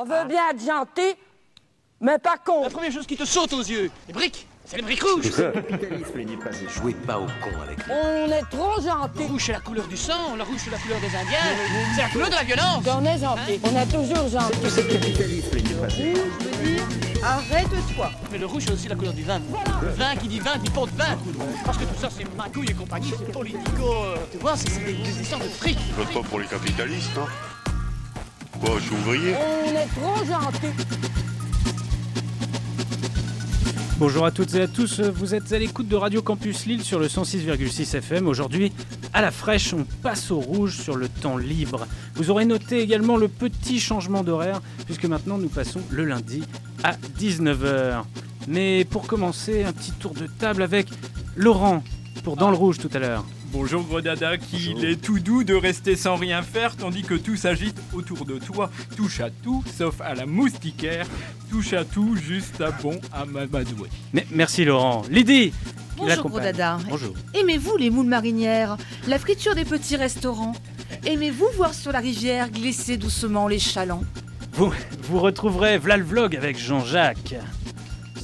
On veut bien être gentil, mais pas con. La première chose qui te saute aux yeux, les briques, c'est les briques rouges. capitalisme pas Jouez pas au con avec moi. On est trop Le gentil. rouge c'est la couleur du sang, le rouge c'est la couleur des Indiens, c'est la couleur de la violence. On est gentil. On est toujours gentil. Ce capitalisme pas Arrête-toi. Mais le rouge c'est aussi la couleur du vin. Le vin qui dit vin dit pot de vin. Parce que tout ça c'est magouille et compagnie, c'est politico. euh, Tu vois, c'est c'est des, des histoires de fric. Je vote pas pour les capitalistes, hein. Quoi, je suis ouvrier On est trop gentil. Bonjour à toutes et à tous, vous êtes à l'écoute de Radio Campus Lille sur le 106,6 FM. Aujourd'hui, à la fraîche, on passe au rouge sur le temps libre. Vous aurez noté également le petit changement d'horaire, puisque maintenant nous passons le lundi à 19h. Mais pour commencer, un petit tour de table avec Laurent, pour Dans le Rouge tout à l'heure. Bonjour gros dada, qu'il est tout doux de rester sans rien faire tandis que tout s'agite autour de toi. Touche à tout, sauf à la moustiquaire. Touche à tout, juste à bon à m'amadouer. Mais, merci Laurent. Lydie Bonjour l'accompagne. gros dada. Bonjour. Aimez-vous les moules marinières, la friture des petits restaurants? Aimez-vous voir sur la rivière glisser doucement les chalands? Vous, vous retrouverez Vla le Vlog avec Jean-Jacques.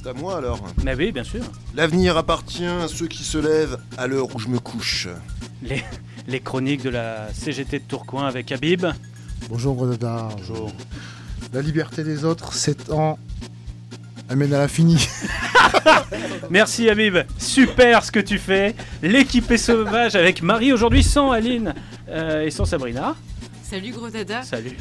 C'est à moi alors. Mais oui, bien sûr. L'avenir appartient à ceux qui se lèvent à l'heure où je me couche. Les, les chroniques de la CGT de Tourcoing avec Habib. Bonjour Gredada. Bonjour. La liberté des autres s'étend amène à l'infini. Merci Habib, super ce que tu fais. L'équipe est sauvage avec Marie aujourd'hui sans Aline euh, et sans Sabrina. Salut gros dada. Salut.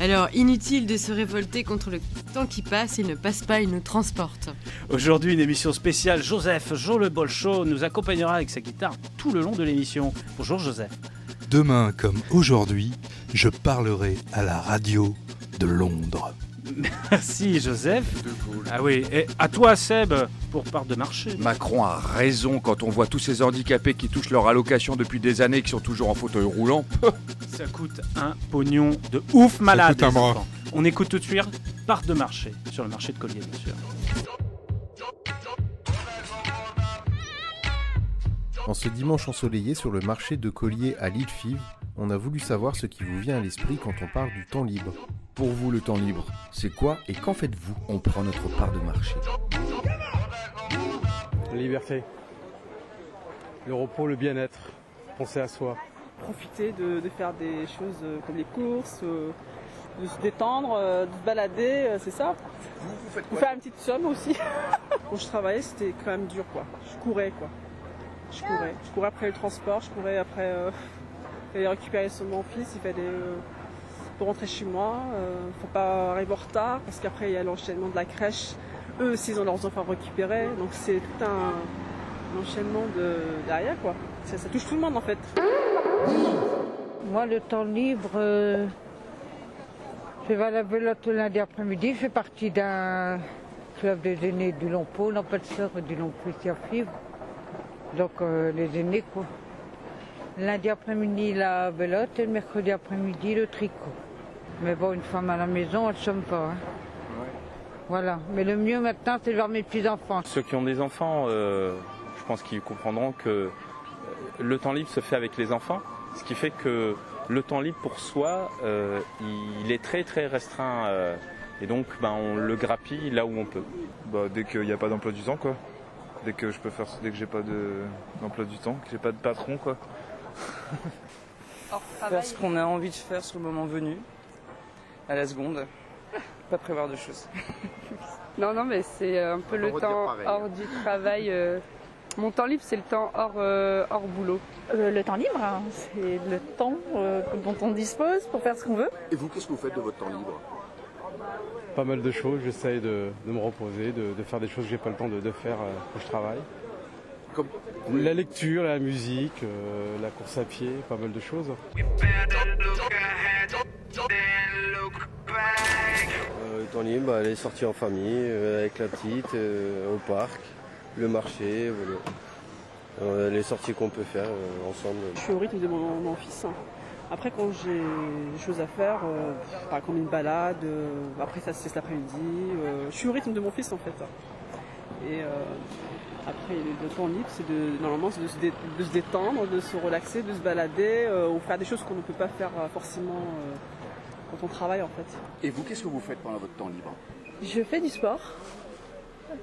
Alors, inutile de se révolter contre le temps qui passe, il ne passe pas, il nous transporte. Aujourd'hui une émission spéciale. Joseph Jo le Bolcho nous accompagnera avec sa guitare tout le long de l'émission. Bonjour Joseph. Demain comme aujourd'hui, je parlerai à la radio de Londres. Merci Joseph. Ah oui, et à toi Seb pour part de marché. Macron a raison quand on voit tous ces handicapés qui touchent leur allocation depuis des années et qui sont toujours en fauteuil roulant. Ça coûte un pognon de ouf malade. les enfants. On écoute tout de suite part de marché sur le marché de Collier bien sûr. En ce dimanche ensoleillé sur le marché de Collier à l'île Five, on a voulu savoir ce qui vous vient à l'esprit quand on parle du temps libre. Pour vous, le temps libre, c'est quoi et qu'en faites-vous On prend notre part de marché. La liberté, le repos, le bien-être, penser à soi. Profiter de, de faire des choses euh, comme les courses, euh, de se détendre, euh, de se balader, c'est ça. Vous, vous faites Ou faire une petite somme aussi. Quand je travaillais, c'était quand même dur, quoi. Je courais, quoi. Je courais. Je courais après le transport, je courais après euh, aller récupérer son mon fils, il fallait euh, rentrer chez moi. Euh, faut pas arriver en retard parce qu'après il y a l'enchaînement de la crèche. Eux aussi, ils ont leurs enfants à récupérer, donc c'est tout un, un enchaînement de derrière, quoi. Ça, ça touche tout le monde en fait. Moi, le temps libre, euh, je vais à la belote le lundi après-midi. Je fais partie d'un club des aînés du Lompo, ça du Lompo ici à Fives. Donc, euh, les aînés, quoi. Lundi après-midi, la belote et le mercredi après-midi, le tricot. Mais bon, une femme à la maison, elle ne somme pas. hein. Voilà. Mais le mieux maintenant, c'est de voir mes petits-enfants. Ceux qui ont des enfants, euh, je pense qu'ils comprendront que le temps libre se fait avec les enfants, ce qui fait que le temps libre pour soi, euh, il est très très restreint euh, et donc ben, on le grappille là où on peut. Bah, dès qu'il n'y a pas d'emploi du temps, quoi. Dès que je peux faire, dès que j'ai pas de- d'emploi du temps, que j'ai pas de patron, quoi. Faire ce qu'on a envie de faire sur le moment venu, à la seconde. Pas prévoir de choses. Non, non, mais c'est un peu le On temps pareil. hors du travail. euh. Mon temps libre, c'est le temps hors, euh, hors boulot. le temps libre, hein, c'est le temps euh, dont on dispose pour faire ce qu'on veut. Et vous, qu'est-ce que vous faites de votre temps libre? Pas mal de choses, j'essaye de, de me reposer, de, de faire des choses que j'ai pas le temps de, de faire euh, quand je travaille. Comme- La lecture, la musique, euh, la course à pied, pas mal de choses. Euh, le temps libre, bah, aller sortir en famille, euh, avec la petite, euh, au parc, le marché, voilà. Euh, les sorties qu'on peut faire euh, ensemble. Je suis au rythme de mon, mon fils. Après, quand j'ai des choses à faire, euh, par exemple une balade, euh, après ça c'est cet après-midi, euh, je suis au rythme de mon fils en fait. Et euh, après, le, temps libre, c'est de, normalement, c'est de se, dé- de se détendre, de se relaxer, de se balader, euh, ou faire des choses qu'on ne peut pas faire forcément euh, quand on travaille en fait. Et vous, qu'est-ce que vous faites pendant votre temps libre? Je fais du sport,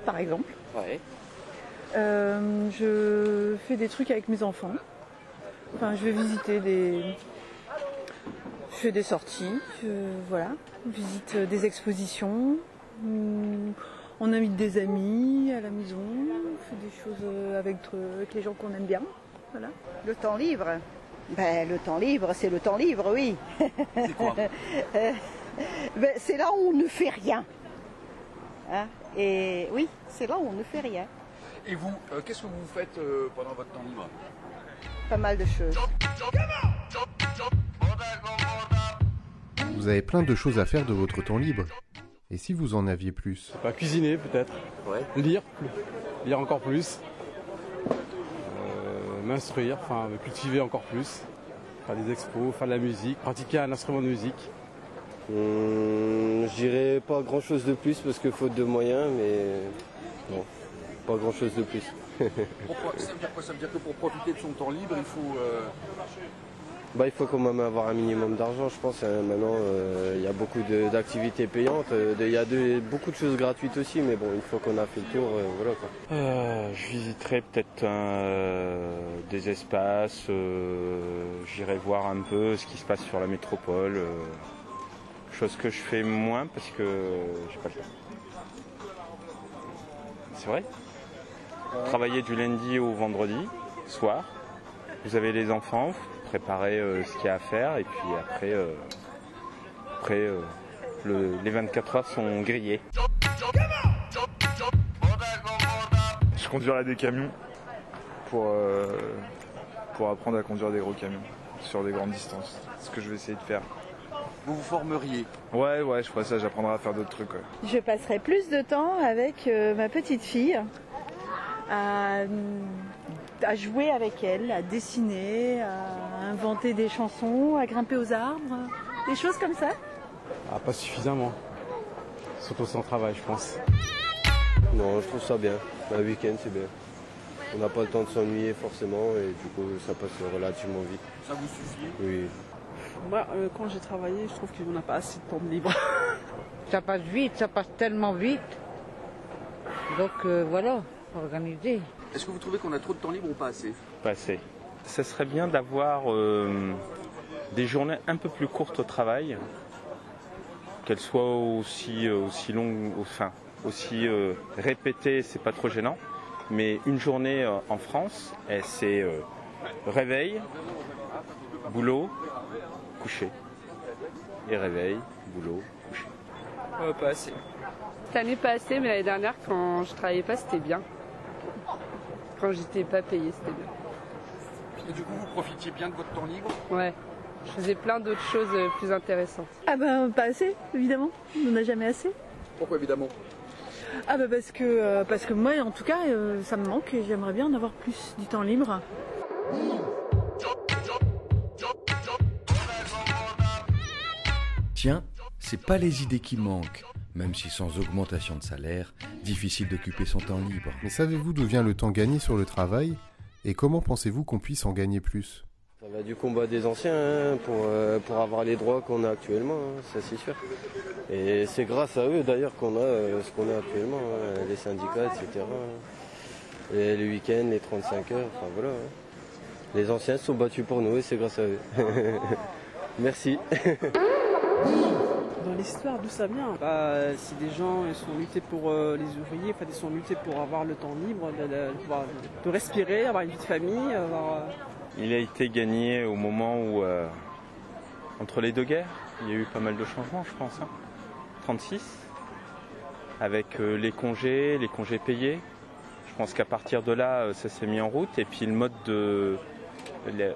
par exemple. Ouais. Euh, je fais des trucs avec mes enfants. Enfin, je vais visiter des. Je fais des sorties, je- voilà. Je visite euh, des expositions. Hum, On invite des amis à la maison. On fait des choses euh, avec, avec les gens qu'on aime bien. Voilà. Le temps libre ben, Le temps libre, c'est le temps libre, oui. C'est quoi Euh, ben, C'est là où on ne fait rien. Hein Et oui, c'est là où on ne fait rien. Et vous, euh, qu'est-ce que vous faites euh, pendant votre temps libre Pas mal de choses. Vous avez plein de choses à faire de votre temps libre. Et si vous en aviez plus Pas cuisiner peut-être. Lire, plus- lire encore plus. Euh, M'instruire, enfin me cultiver encore plus. Faire des expos, faire de la musique, pratiquer un instrument de musique. Hum, je dirais pas grand chose de plus parce que faute de moyens, mais bon, pas grand chose de plus. Pourquoi Ça veut dire quoi? Ça veut dire que pour profiter de son temps libre, il faut. euh, Bah, il faut quand même avoir un minimum d'argent, je pense. hein. Maintenant, euh, il y a beaucoup de- d'activités payantes. euh, de- Il y a de- beaucoup de choses gratuites aussi, mais bon, une fois qu'on a fait le tour, euh, voilà quoi. Euh, je visiterai peut-être euh, des espaces, euh, j'irai voir un peu ce qui se passe sur la métropole, euh, chose que je fais moins parce que j'ai pas le temps. C'est vrai? Travailler du lundi au vendredi, soir, vous avez les enfants, vous préparez euh, ce qu'il y a à faire et puis après, euh, après euh, le- les 24 heures sont grillées. Je conduirai des camions pour, euh, pour apprendre à conduire des gros camions sur des grandes distances. C'est ce que je vais essayer de faire. Vous vous formeriez Ouais, ouais, je ferai ça, j'apprendrai à faire d'autres trucs. ouais. Je passerai plus de temps avec euh, ma petite fille à, à jouer avec elle, à dessiner, à inventer des chansons, à grimper aux arbres, des choses comme ça. Ah, pas suffisamment. Surtout sans travail, je pense. Non, je trouve ça bien. Un week-end, c'est bien. On n'a pas le temps de s'ennuyer forcément et du coup, ça passe relativement vite. Ça vous suffit? Oui. Moi, euh, quand j'ai travaillé, je trouve qu'on n'a pas assez de temps libre. Ça passe vite, ça passe tellement vite. Donc euh, voilà, Est-ce que vous trouvez qu'on a trop de temps libre ou pas assez? Pas assez. Ça serait bien d'avoir euh, des journées un peu plus courtes au travail, qu'elles soient aussi, euh, aussi longues, enfin, aussi euh, répétées, c'est pas trop gênant. Mais une journée euh, en France, eh, c'est euh, réveil, boulot, coucher. Et réveil, boulot, coucher. pas assez. Cette année, pas assez, mais l'année dernière, quand je travaillais pas, c'était bien. Quand j'étais pas payée, c'était bien. Et du coup, vous profitiez bien de votre temps libre Ouais. Je faisais plein d'autres choses euh, plus intéressantes. Ah ben pas assez, évidemment. On n'en a jamais assez. Pourquoi évidemment? Ah ben parce que, euh, parce que moi, en tout cas, euh, ça me manque et j'aimerais bien en avoir plus du temps libre. Tiens, c'est pas les idées qui manquent. Même si sans augmentation de salaire, difficile d'occuper son temps libre. Mais savez-vous d'où vient le temps gagné sur le travail Et comment pensez-vous qu'on puisse en gagner plus? Ça va du combat des anciens hein, pour, euh, pour avoir les droits qu'on a actuellement, hein, ça c'est sûr. Et c'est grâce à eux d'ailleurs qu'on a euh, ce qu'on a actuellement, hein, les syndicats, etc. Et les week-ends, les 35 heures, enfin voilà. hein. Les anciens se sont battus pour nous et c'est grâce à eux. Merci. Dans l'histoire, d'où ça vient bah, Si des gens sont luttés pour euh, les ouvriers, enfin, ils sont luttés pour avoir le temps libre, de, respirer, avoir une vie de famille, avoir... euh, Il a été gagné au moment où, euh, entre les deux guerres, il y a eu pas mal de changements, je pense. hein. 36, avec euh, les congés, les congés payés. Je pense qu'à partir de là, ça s'est mis en route. Et puis le mode de.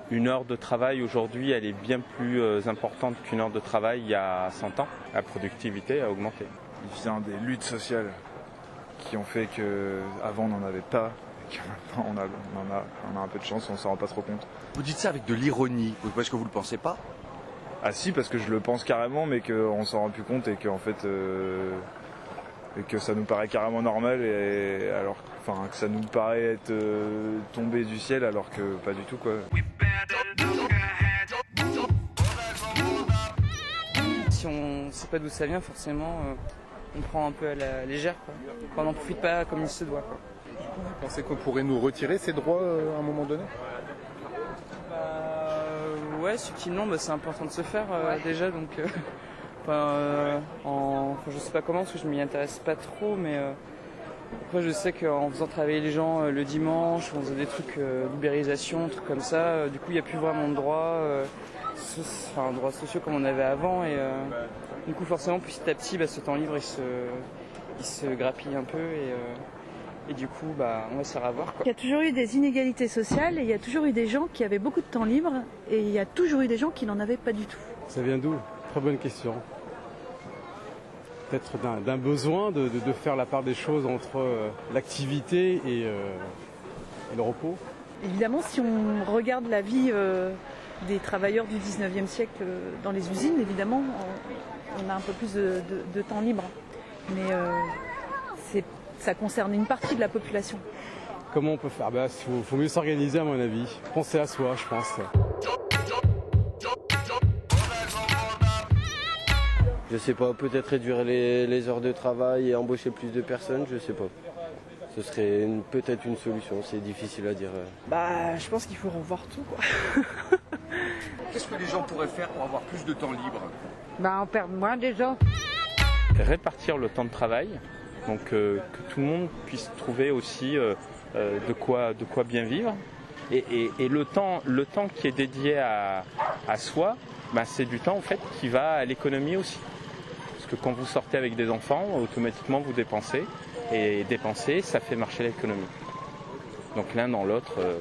Une heure de travail aujourd'hui, elle est bien plus euh, importante qu'une heure de travail il y a 100 ans. La productivité a augmenté. Il vient des luttes sociales qui ont fait que avant on n'en avait pas, et que maintenant on, a, on, en a, on a un peu de chance, on s'en rend pas trop compte. Vous dites ça avec de l'ironie, parce que vous le pensez pas? Ah si, parce que je le pense carrément, mais qu'on s'en rend plus compte et qu'en fait, euh, et que ça nous paraît carrément normal, et alors, enfin, que ça nous paraît être euh, tombé du ciel, alors que pas du tout quoi. Si on ne sait pas d'où ça vient, forcément, euh, on prend un peu à la légère. Quoi. Enfin, on n'en profite pas comme il se doit. Quoi. Vous pensez qu'on pourrait nous retirer ces droits euh, à un moment donné? Euh, ouais, subtilement, bah, c'est important de se faire euh, déjà. Donc, euh, enfin, euh, en, enfin, je sais pas comment, parce que je m'y intéresse pas trop, mais euh, après, je sais qu'en faisant travailler les gens euh, le dimanche, on faisait des trucs euh, libéralisation, trucs comme ça. euh, du coup, il n'y a plus vraiment de droits, euh, so- enfin, droits sociaux comme on avait avant. Et euh, du coup, forcément, petit à petit, bah, ce temps libre, il se, il se grappille un peu. Et, euh, et du coup, bah, on va se faire avoir. Quoi. Il y a toujours eu des inégalités sociales et il y a toujours eu des gens qui avaient beaucoup de temps libre et il y a toujours eu des gens qui n'en avaient pas du tout. Ça vient d'où? Très bonne question. Peut-être d'un- besoin de, de- de faire la part des choses entre euh, l'activité et, euh, et le repos. Évidemment, si on regarde la vie euh, des travailleurs du 19e siècle dans les usines, évidemment, on, on a un peu plus de, temps libre. Mais ça concerne une partie de la population. Comment on peut faire? Bah, Il faut, faut mieux s'organiser à mon avis. Penser à soi, je pense. Je sais pas, peut-être réduire les, les heures de travail et embaucher plus de personnes, je sais pas. Ce serait peut-être une solution, c'est difficile à dire. euh. Bah, je pense qu'il faut revoir tout, quoi. Qu'est-ce que les gens pourraient faire pour avoir plus de temps libre? Bah, on perd moins déjà. répartir le temps de travail, donc euh, que tout le monde puisse trouver aussi euh, euh, de, quoi, de quoi bien vivre. Et, et- et le, temps, le temps qui est dédié à, à soi, ben, c'est du temps en fait qui va à l'économie aussi. Parce que quand vous sortez avec des enfants, automatiquement vous dépensez. Et dépenser, ça fait marcher l'économie. Donc l'un dans l'autre, euh,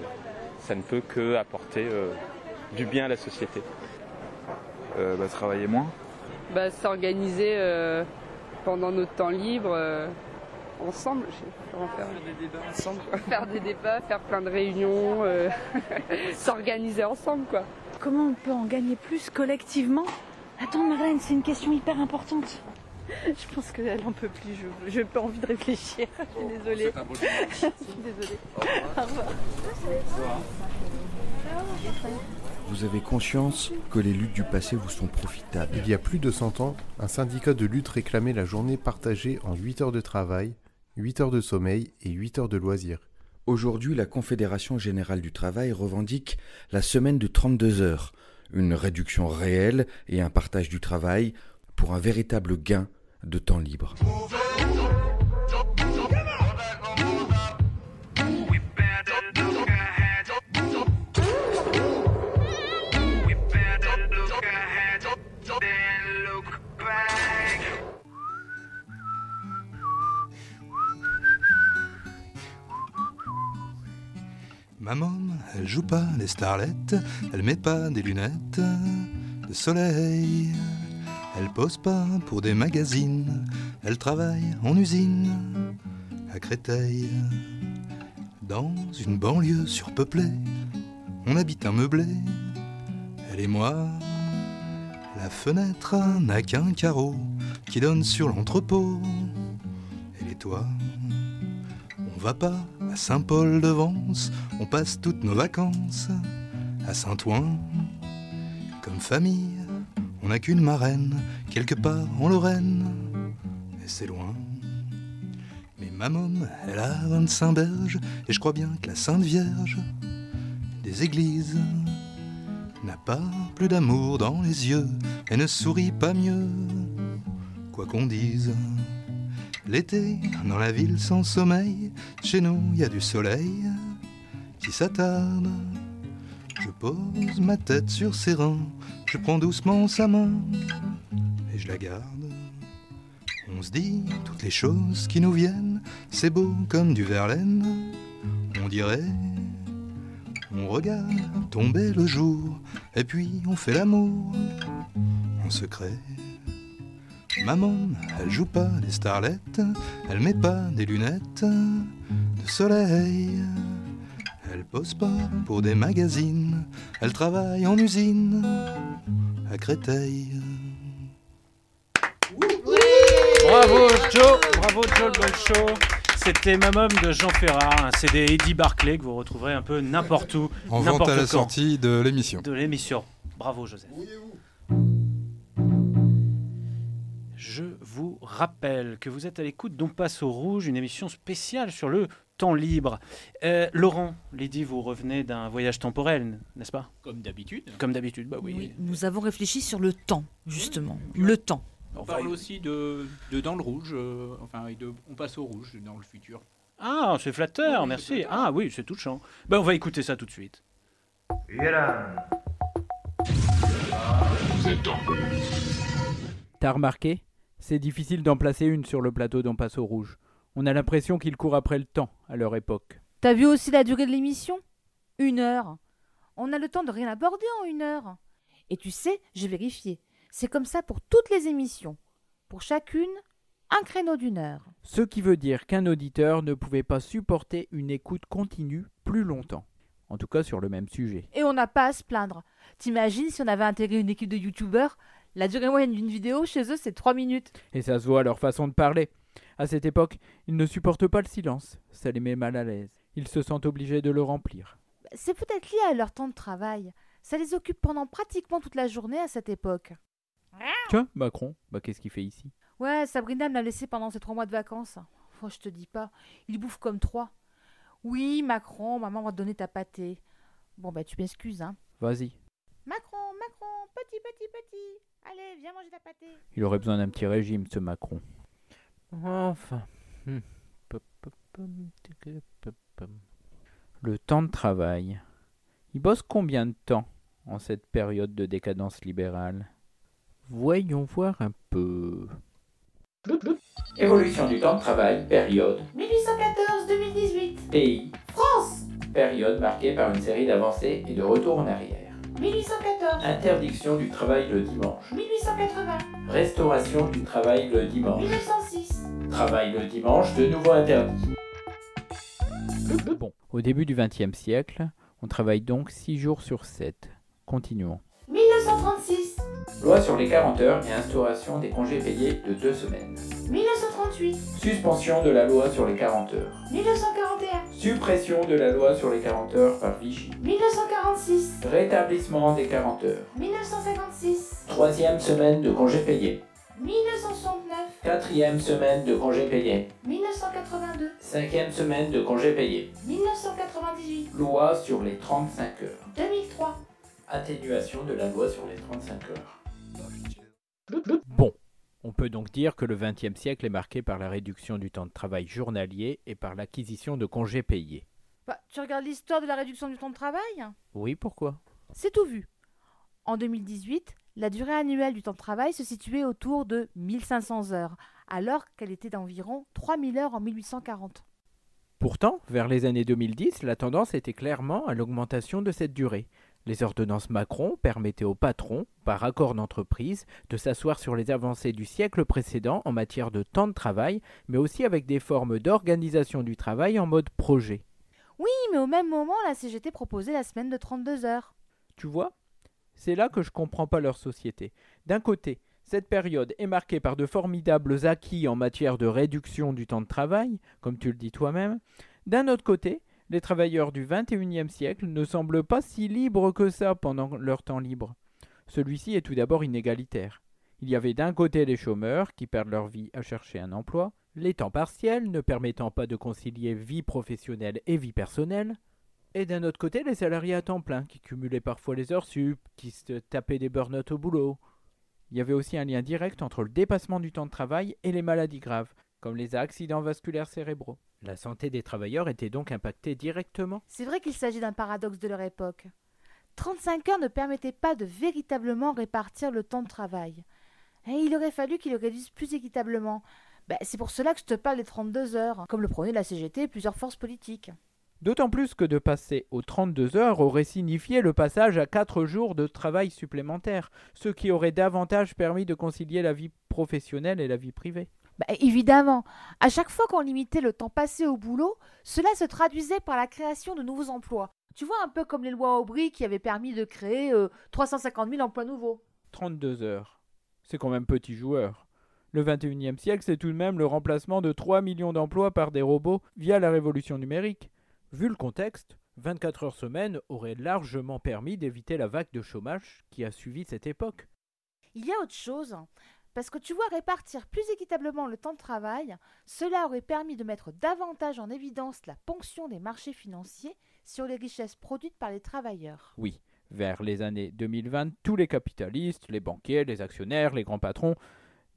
ça ne peut que apporter euh, du bien à la société. Euh, bah, travailler moins. Bah, s'organiser euh, pendant notre temps libre euh, ensemble. Je sais faire. Faire des débats ensemble. Quoi. Faire des débats, faire plein de réunions, euh, s'organiser ensemble quoi. Comment on peut en gagner plus collectivement? Attends Marlène, c'est une question hyper importante. Je pense qu'elle en peut plus, je n'ai pas envie de réfléchir. Je suis désolée. C'est un beau Je suis désolée. Au revoir. Vous avez conscience que les luttes du passé vous sont profitables. Il y a plus de 100 ans, un syndicat de lutte réclamait la journée partagée en 8 heures de travail, 8 heures de sommeil et 8 heures de loisirs. Aujourd'hui, la Confédération générale du travail revendique la semaine de 32 heures, une réduction réelle et un partage du travail pour un véritable gain de temps libre. Ma môme, elle joue pas les starlettes, elle met pas des lunettes de soleil. Elle pose pas pour des magazines, elle travaille en usine à Créteil. Dans une banlieue surpeuplée, on habite un meublé, elle et moi. La fenêtre n'a qu'un carreau qui donne sur l'entrepôt. Et les toits va pas à Saint-Paul-de-Vence, on passe toutes nos vacances à Saint-Ouen. Comme famille, on n'a qu'une marraine, quelque part en Lorraine, et c'est loin. Mais ma môme, elle a 25 berges, et je crois bien que la Sainte Vierge des églises n'a pas plus d'amour dans les yeux, et ne sourit pas mieux, quoi qu'on dise. L'été, dans la ville sans sommeil, chez nous il y a du soleil qui s'attarde. Je pose ma tête sur ses reins, je prends doucement sa main et je la garde. On se dit toutes les choses qui nous viennent, c'est beau comme du verlaine, on dirait. On regarde tomber le jour, et puis on fait l'amour en secret. Maman, elle joue pas les starlettes, elle met pas des lunettes de soleil. Elle pose pas pour des magazines, elle travaille en usine à Créteil. Bravo Joe, bravo Joe le Show. C'était Mamom de Jean Ferrat, un CD Eddie Barclay que vous retrouverez un peu n'importe où. En vente n'importe à la quand. sortie de l'émission. De l'émission. Bravo Joseph. Je vous rappelle que vous êtes à l'écoute d'On passe au rouge, une émission spéciale sur le temps libre. Euh, Laurent, Lydie, vous revenez d'un voyage temporel, n'est-ce pas? Comme d'habitude. Comme d'habitude, bah oui. Oui, nous avons réfléchi sur le temps, justement. Le temps. On parle aussi de, de dans le rouge, euh, enfin, et de, on passe au rouge dans le futur. Ah, c'est flatteur, merci. Ah oui, c'est touchant. Ben, on va écouter ça tout de suite. T'as remarqué? C'est difficile d'en placer une sur le plateau d'On passe au rouge. On a l'impression qu'ils courent après le temps, à leur époque. T'as vu aussi la durée de l'émission? Une heure. On a le temps de rien aborder en une heure. Et tu sais, j'ai vérifié. C'est comme ça pour toutes les émissions. Pour chacune, un créneau d'une heure. Ce qui veut dire qu'un auditeur ne pouvait pas supporter une écoute continue plus longtemps. En tout cas sur le même sujet. Et on n'a pas à se plaindre. T'imagines si on avait intégré une équipe de youtubeurs La durée moyenne d'une vidéo chez eux, c'est 3 minutes. Et ça se voit à leur façon de parler. À cette époque, ils ne supportent pas le silence. Ça les met mal à l'aise. Ils se sentent obligés de le remplir. C'est peut-être lié à leur temps de travail. Ça les occupe pendant pratiquement toute la journée à cette époque. Tiens, Macron, bah qu'est-ce qu'il fait ici? Ouais, Sabrina me l'a laissé pendant ces trois mois de vacances. Oh, je te dis pas, il bouffe comme trois. Oui, Macron, maman va te donner ta pâtée. Bon, bah tu m'excuses, hein. Vas-y. Macron, petit, petit, petit. Allez, viens manger ta pâtée. Il aurait besoin d'un petit régime, ce Macron. Enfin. Le temps de travail. Il bosse combien de temps en cette période de décadence libérale? Voyons voir un peu. Évolution du temps de travail, période. 1814-2018. Pays. France. Période marquée par une série d'avancées et de retours en arrière. 1814. Interdiction du travail le dimanche. 1880. Restauration du travail le dimanche. 1906. Travail le dimanche de nouveau interdit. Bon, au début du XXe siècle, on travaille donc 6 jours sur 7. Continuons. 1936. Loi sur les 40 heures et instauration des congés payés de 2 semaines. 1938. Suspension de la loi sur les 40 heures. 1941. Suppression de la loi sur les 40 heures par Vichy. 1946. Rétablissement des 40 heures. 1956. Troisième semaine de congés payés. 1969. Quatrième semaine de congés payés. 1982. Cinquième semaine de congés payés. 1998. Loi sur les 35 heures. 2003. Atténuation de la loi sur les 35 heures. Bon, on peut donc dire que le XXe siècle est marqué par la réduction du temps de travail journalier et par l'acquisition de congés payés. Bah, tu regardes l'histoire de la réduction du temps de travail? Oui, pourquoi? C'est tout vu. En 2018, la durée annuelle du temps de travail se situait autour de 1500 heures, alors qu'elle était d'environ 3000 heures en 1840. Pourtant, vers les années 2010, la tendance était clairement à l'augmentation de cette durée. Les ordonnances Macron permettaient aux patrons, par accord d'entreprise, de s'asseoir sur les avancées du siècle précédent en matière de temps de travail, mais aussi avec des formes d'organisation du travail en mode projet. Oui, mais au même moment, la CGT proposait la semaine de 32 heures. Tu vois? C'est là que je comprends pas leur société. D'un côté, cette période est marquée par de formidables acquis en matière de réduction du temps de travail, comme tu le dis toi-même. D'un autre côté, les travailleurs du XXIe siècle ne semblent pas si libres que ça pendant leur temps libre. Celui-ci est tout d'abord inégalitaire. Il y avait d'un côté les chômeurs qui perdent leur vie à chercher un emploi, les temps partiels ne permettant pas de concilier vie professionnelle et vie personnelle, et d'un autre côté les salariés à temps plein qui cumulaient parfois les heures sup, qui se tapaient des burn-out au boulot. Il y avait aussi un lien direct entre le dépassement du temps de travail et les maladies graves, comme les accidents vasculaires cérébraux. La santé des travailleurs était donc impactée directement. C'est vrai qu'il s'agit d'un paradoxe de leur époque. 35 heures ne permettaient pas de véritablement répartir le temps de travail. Et il aurait fallu qu'ils le réduisent plus équitablement. Ben, c'est pour cela que je te parle des 32 heures, comme le prônait la CGT et plusieurs forces politiques. D'autant plus que de passer aux 32 heures aurait signifié le passage à 4 jours de travail supplémentaires, ce qui aurait davantage permis de concilier la vie professionnelle et la vie privée. Bah, évidemment, à chaque fois qu'on limitait le temps passé au boulot, cela se traduisait par la création de nouveaux emplois. Tu vois, un peu comme les lois Aubry qui avaient permis de créer euh, 350 000 emplois nouveaux. 32 heures. C'est quand même petit joueur. Le 21e siècle, c'est tout de même le remplacement de 3 millions d'emplois par des robots via la révolution numérique. Vu le contexte, 24 heures semaine aurait largement permis d'éviter la vague de chômage qui a suivi cette époque. Il y a autre chose. Parce que tu vois, répartir plus équitablement le temps de travail, cela aurait permis de mettre davantage en évidence la ponction des marchés financiers sur les richesses produites par les travailleurs. Oui, vers les années 2020, tous les capitalistes, les banquiers, les actionnaires, les grands patrons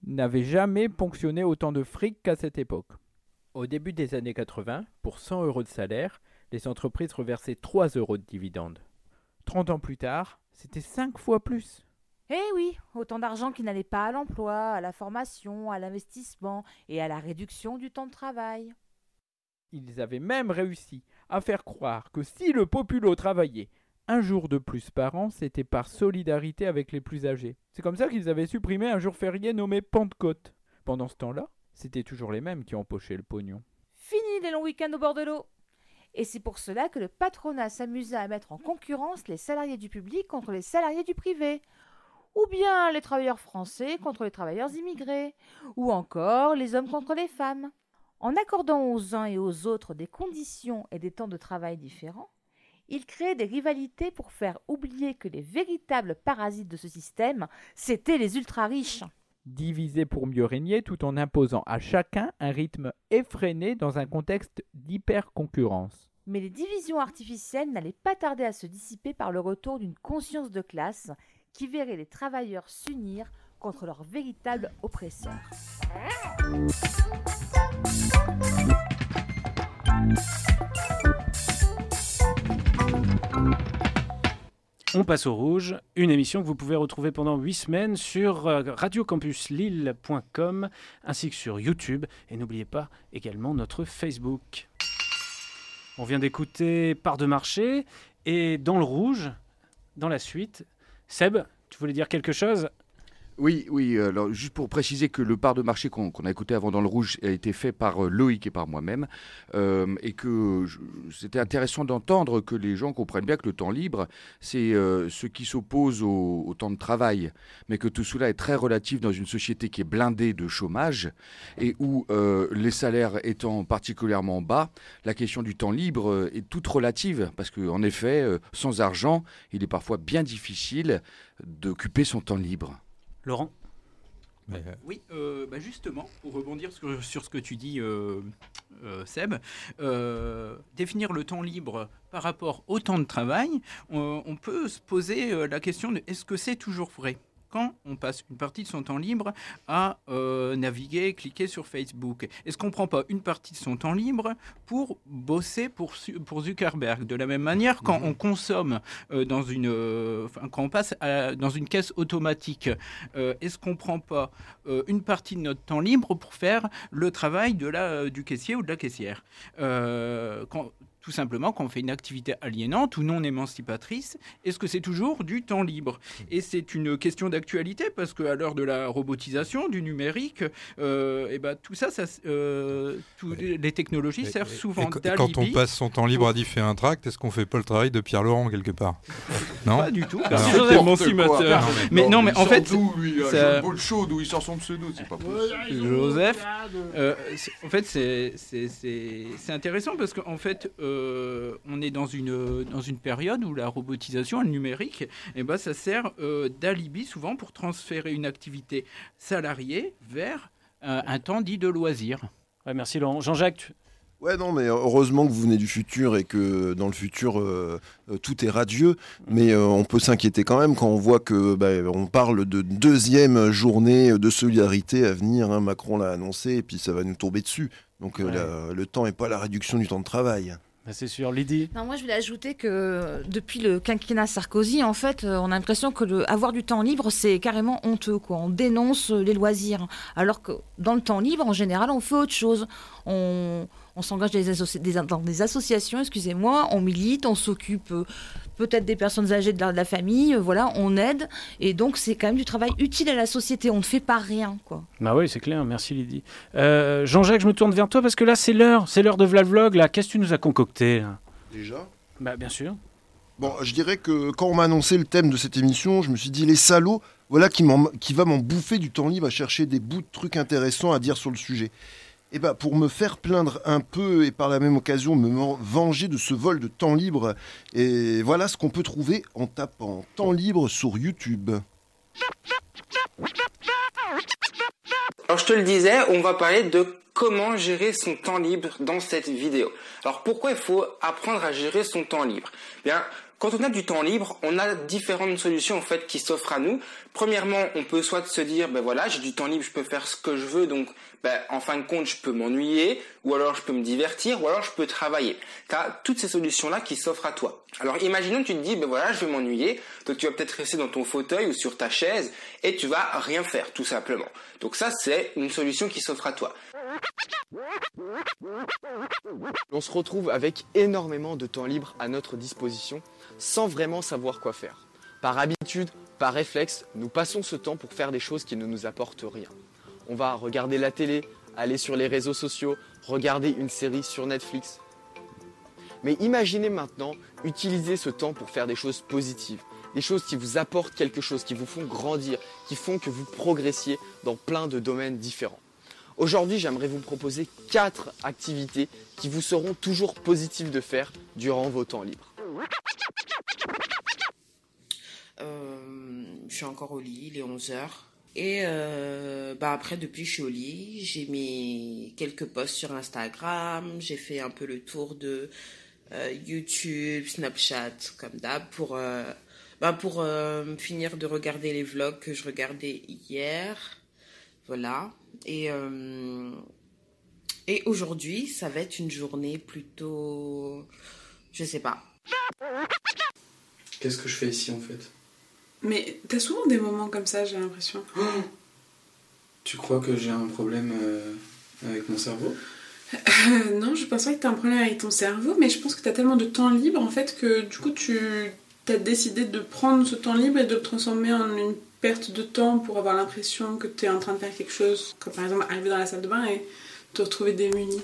n'avaient jamais ponctionné autant de fric qu'à cette époque. Au début des années 80, pour 100 euros de salaire, les entreprises reversaient 3 euros de dividendes. 30 ans plus tard, c'était 5 fois plus. Eh oui, autant d'argent qui n'allait pas à l'emploi, à la formation, à l'investissement et à la réduction du temps de travail. Ils avaient même réussi à faire croire que si le populo travaillait un jour de plus par an, c'était par solidarité avec les plus âgés. C'est comme ça qu'ils avaient supprimé un jour férié nommé Pentecôte. Pendant ce temps-là, c'était toujours les mêmes qui empochaient le pognon. Fini les longs week-ends au bord de l'eau. Et c'est pour cela que le patronat s'amusa à mettre en concurrence les salariés du public contre les salariés du privé. Ou bien les travailleurs français contre les travailleurs immigrés. Ou encore les hommes contre les femmes. En accordant aux uns et aux autres des conditions et des temps de travail différents, il créait des rivalités pour faire oublier que les véritables parasites de ce système, c'étaient les ultra-riches. Diviser pour mieux régner tout en imposant à chacun un rythme effréné dans un contexte d'hyper-concurrence. Mais les divisions artificielles n'allaient pas tarder à se dissiper par le retour d'une conscience de classe qui verrait les travailleurs s'unir contre leurs véritables oppresseurs. On passe au rouge, une émission que vous pouvez retrouver pendant 8 semaines sur euh, radiocampusLille.com ainsi que sur YouTube. Et n'oubliez pas également notre Facebook. On vient d'écouter Part de marché et dans le rouge, dans la suite, Seb, tu voulais dire quelque chose? Oui, oui. euh, Alors, juste pour préciser que le part de marché qu'on a écouté avant dans le rouge a été fait par euh, Loïc et par moi-même, euh, et que c'était intéressant d'entendre que les gens comprennent bien que le temps libre, c'est ce qui s'oppose au, temps de travail, mais que tout cela est très relatif dans une société qui est blindée de chômage et où les salaires étant particulièrement bas, la question du temps libre est toute relative, parce qu'en effet, sans argent, il est parfois bien difficile d'occuper son temps libre. Laurent Oui, euh, bah justement, pour rebondir sur, sur ce que tu dis, euh, euh, Seb, euh, définir le temps libre par rapport au temps de travail, on, on peut se poser euh, la question de est-ce que c'est toujours vrai? Quand on passe une partie de son temps libre à euh, naviguer, cliquer sur Facebook. Est-ce qu'on ne prend pas une partie de son temps libre pour bosser pour, Zuckerberg. De la même manière, quand on consomme euh, dans une, euh, quand on passe à- dans une caisse automatique, est-ce qu'on ne prend pas une partie de notre temps libre pour faire le travail de la, du caissier ou de la caissière? Quand- tout simplement, quand on fait une activité aliénante ou non émancipatrice, est-ce que c'est toujours du temps libre? Et c'est une question d'actualité parce qu'à l'heure de la robotisation, du numérique, euh, et ben, tout ça, ça euh, les les technologies servent souvent Et qu- et quand on d'alibi. passe son temps libre à differ un tract, est-ce qu'on fait pas le travail de Pierre Laurent quelque part? Non? Pas du tout. Joseph, émancipateur. Mais non, mais en fait, ça- le chaud d'où il sort son pseudo, c'est pas possible. Joseph, euh, c'est- en fait, c'est- c'est c'est- c'est intéressant parce qu'en fait, euh, on est dans une, dans une période où la robotisation, le numérique, eh ben, ça sert euh, d'alibi souvent pour transférer une activité salariée vers euh, un temps dit de loisir. merci Laurent. Jean-Jacques, tu- Ouais, non, mais heureusement que vous venez du futur et que dans le futur, euh, tout est radieux. Mais euh, on peut s'inquiéter quand même quand on voit que bah, on parle de deuxième journée de solidarité à venir. hein. Macron l'a annoncé et puis ça va nous tomber dessus. Donc euh, Ouais. la- le temps n'est pas la réduction du temps de travail. Bah, c'est sûr, Lydie? Non, moi je voulais ajouter que euh, depuis le quinquennat Sarkozy, en fait, euh, on a l'impression que le, avoir du temps libre, c'est carrément honteux. On dénonce euh, les loisirs. Alors que dans le temps libre, en général, on fait autre chose. On, on s'engage dans des, dans des associations, excusez-moi, on milite, on s'occupe euh, peut-être des personnes âgées de la, de la famille, euh, voilà, on aide. Et donc c'est quand même du travail utile à la société. On ne fait pas rien. quoi. Bah oui, c'est clair, merci Lydie. Euh, Jean-Jacques, je me tourne vers toi parce que là, c'est l'heure, c'est l'heure de Vlavlog. Là, qu'est-ce que tu nous as concocté là? Déjà? Bah bien sûr. Bon, je dirais que quand on m'a annoncé le thème de cette émission, je me suis dit les salauds, voilà qui, m'en- qui va m'en bouffer du temps libre à chercher des bouts de trucs intéressants à dire sur le sujet. Et ben pour me faire plaindre un peu et par la même occasion me ven- venger de ce vol de temps libre, et voilà ce qu'on peut trouver en tapant temps libre sur YouTube. Alors je te le disais, on va parler de comment gérer son temps libre dans cette vidéo. Alors pourquoi il faut apprendre à gérer son temps libre? Bien, quand on a du temps libre, on a différentes solutions en fait qui s'offrent à nous. Premièrement, on peut soit se dire ben voilà, j'ai du temps libre, je peux faire ce que je veux, donc ben, en fin de compte, je peux m'ennuyer, ou alors je peux me divertir, ou alors je peux travailler. Tu as toutes ces solutions-là qui s'offrent à toi. Alors imaginons tu te dis ben voilà, je vais m'ennuyer, donc tu vas peut-être rester dans ton fauteuil ou sur ta chaise et tu vas rien faire tout simplement. Donc ça c'est une solution qui s'offre à toi. On se retrouve avec énormément de temps libre à notre disposition sans vraiment savoir quoi faire. Par habitude, par réflexe, nous passons ce temps pour faire des choses qui ne nous apportent rien. On va regarder la télé, aller sur les réseaux sociaux, regarder une série sur Netflix. Mais imaginez maintenant utiliser ce temps pour faire des choses positives, des choses qui vous apportent quelque chose, qui vous font grandir, qui font que vous progressiez dans plein de domaines différents. Aujourd'hui, j'aimerais vous proposer quatre activités qui vous seront toujours positives de faire durant vos temps libres. Euh, je suis encore au lit, il est 11h. Et euh, bah après, depuis je suis au lit, j'ai mis quelques posts sur Instagram, j'ai fait un peu le tour de euh, YouTube, Snapchat, comme d'hab, pour, bah pour finir de regarder les vlogs que je regardais hier. Voilà. Et, et aujourd'hui, ça va être une journée plutôt... Je sais pas. Qu'est-ce que je fais ici en fait? Mais t'as souvent des moments comme ça, j'ai l'impression. tu crois que j'ai un problème euh, avec mon cerveau? Euh, Non, je pense pas que t'as un problème avec ton cerveau, mais je pense que t'as tellement de temps libre en fait que du coup tu as décidé de prendre ce temps libre et de le transformer en une perte de temps pour avoir l'impression que tu es en train de faire quelque chose, comme par exemple arriver dans la salle de bain et te retrouver démuni.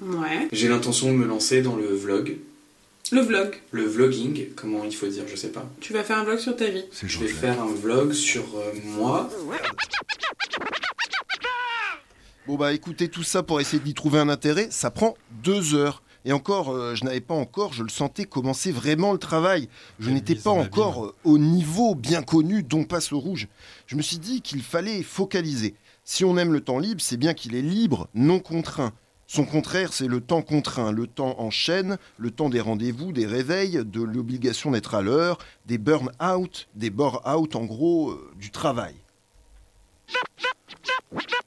Ouais. J'ai l'intention de me lancer dans le vlog. Le vlog. Le vlogging, comment il faut dire, je sais pas. Tu vas faire un vlog sur ta vie. Je vais faire un vlog sur euh, moi. Bon bah écoutez, tout ça pour essayer d'y trouver un intérêt, ça prend deux heures. Et encore, euh, je n'avais pas encore, je le sentais, commencer vraiment le travail. Je n'étais pas encore euh, au niveau bien connu dont passe le rouge. Je me suis dit qu'il fallait focaliser. Si on aime le temps libre, c'est bien qu'il est libre, non contraint. Son contraire, c'est le temps contraint, le temps en chaîne, le temps des rendez-vous, des réveils, de l'obligation d'être à l'heure, des burn-out, des bore-out, en gros, euh, du travail.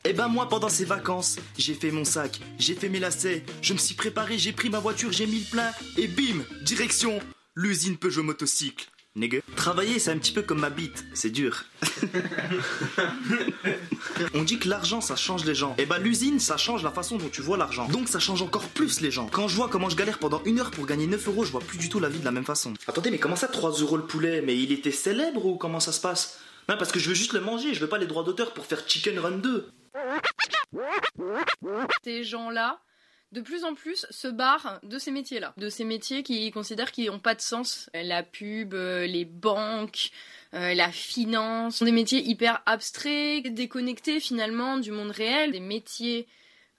Eh ben moi pendant ces vacances, j'ai fait mon sac, j'ai fait mes lacets, je me suis préparé, j'ai pris ma voiture, j'ai mis le plein et bim, direction l'usine Peugeot motocycle. Nigga. Travailler c'est un petit peu comme ma bite, c'est dur. On dit que l'argent ça change les gens. Et bah l'usine ça change la façon dont tu vois l'argent. Donc ça change encore plus les gens. Quand je vois comment je galère pendant une heure pour gagner 9 euros, je vois plus du tout la vie de la même façon. Attendez mais comment ça 3 euros le poulet? Mais il était célèbre ou comment ça se passe? Non parce que je veux juste le manger, je veux pas les droits d'auteur pour faire Chicken Run 2. Ces gens-là, de plus en plus, se barrent de ces métiers-là. De ces métiers qui considèrent qu'ils n'ont pas de sens. La pub, euh, les banques, euh, la finance, sont des métiers hyper abstraits, déconnectés finalement du monde réel. Des métiers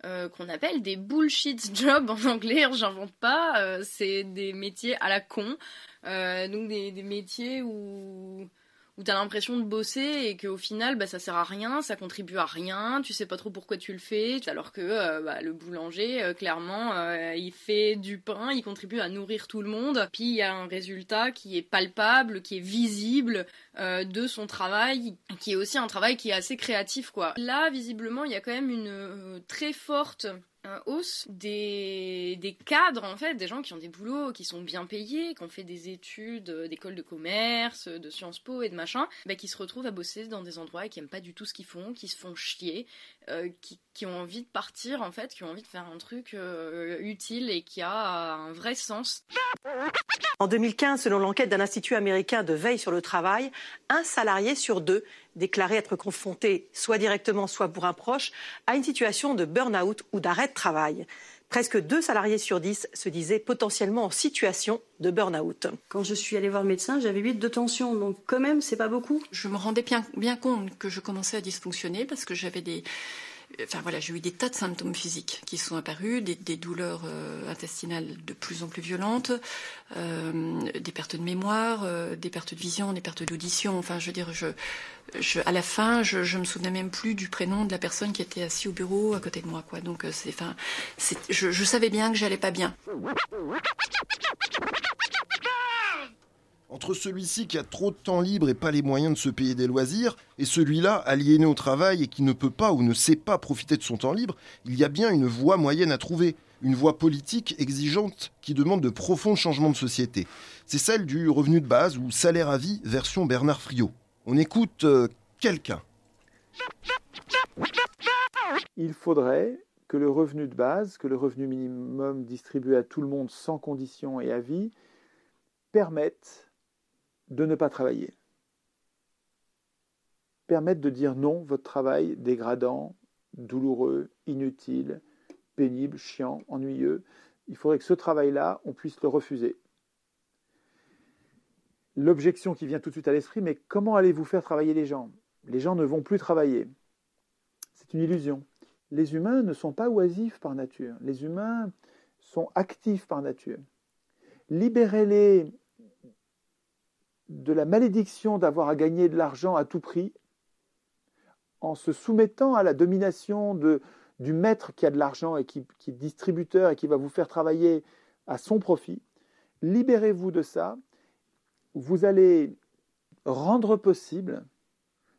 euh, qu'on appelle des bullshit jobs en anglais, j'invente pas. c'est des métiers à la con. donc des métiers où où t'as l'impression de bosser et qu'au final bah ça sert à rien, ça contribue à rien, tu sais pas trop pourquoi tu le fais, alors que euh, bah, le boulanger euh, clairement euh, il fait du pain, il contribue à nourrir tout le monde, puis il y a un résultat qui est palpable, qui est visible de son travail, qui est aussi un travail qui est assez créatif quoi. Là visiblement il y a quand même une très forte hausse des, des, cadres, en fait, des gens qui ont des boulots, qui sont bien payés, qui ont fait des études euh, d'école de commerce, de Sciences Po et de machin, bah, qui se retrouvent à bosser dans des endroits et qui aiment pas du tout ce qu'ils font, qui se font chier, euh, qui, ont envie de partir, en fait, qui ont envie de faire un truc euh, utile et qui a un vrai sens. En 2015, selon l'enquête d'un institut américain de veille sur le travail, un salarié sur deux déclarait être confronté, soit directement, soit pour un proche, à une situation de burn-out ou d'arrêt de travail. Presque deux salariés sur dix se disaient potentiellement en situation de burn-out. Quand je suis allée voir le médecin, j'avais 8 de tension, donc quand même, c'est pas beaucoup. Je me rendais bien, bien compte que je commençais à dysfonctionner parce que j'avais des, enfin voilà, j'ai eu des tas de symptômes physiques qui sont apparus, des, douleurs euh, intestinales de plus en plus violentes, euh, des pertes de mémoire, euh, des pertes de vision, des pertes d'audition. Enfin, je veux dire, à la fin, je, je me souvenais même plus du prénom de la personne qui était assise au bureau à côté de moi. Donc, enfin, je, je savais bien que j'allais pas bien. Entre celui-ci qui a trop de temps libre et pas les moyens de se payer des loisirs, et celui-là aliéné au travail et qui ne peut pas ou ne sait pas profiter de son temps libre, il y a bien une voie moyenne à trouver, une voie politique exigeante qui demande de profonds changements de société. C'est celle du revenu de base ou salaire à vie version Bernard Friot. On écoute euh, quelqu'un. Il faudrait que le revenu de base, que le revenu minimum distribué à tout le monde sans condition et à vie, permette de ne pas travailler. Permettre de dire non, votre travail dégradant, douloureux, inutile, pénible, chiant, ennuyeux. Il faudrait que ce travail-là, on puisse le refuser. L'objection qui vient tout de suite à l'esprit, mais comment allez-vous faire travailler les gens? Les gens ne vont plus travailler. C'est une illusion. Les humains ne sont pas oisifs par nature. Les humains sont actifs par nature. Libérez-les de la malédiction d'avoir à gagner de l'argent à tout prix, en se soumettant à la domination du maître qui a de l'argent et qui, est distributeur et qui va vous faire travailler à son profit, libérez-vous de ça, vous allez rendre possible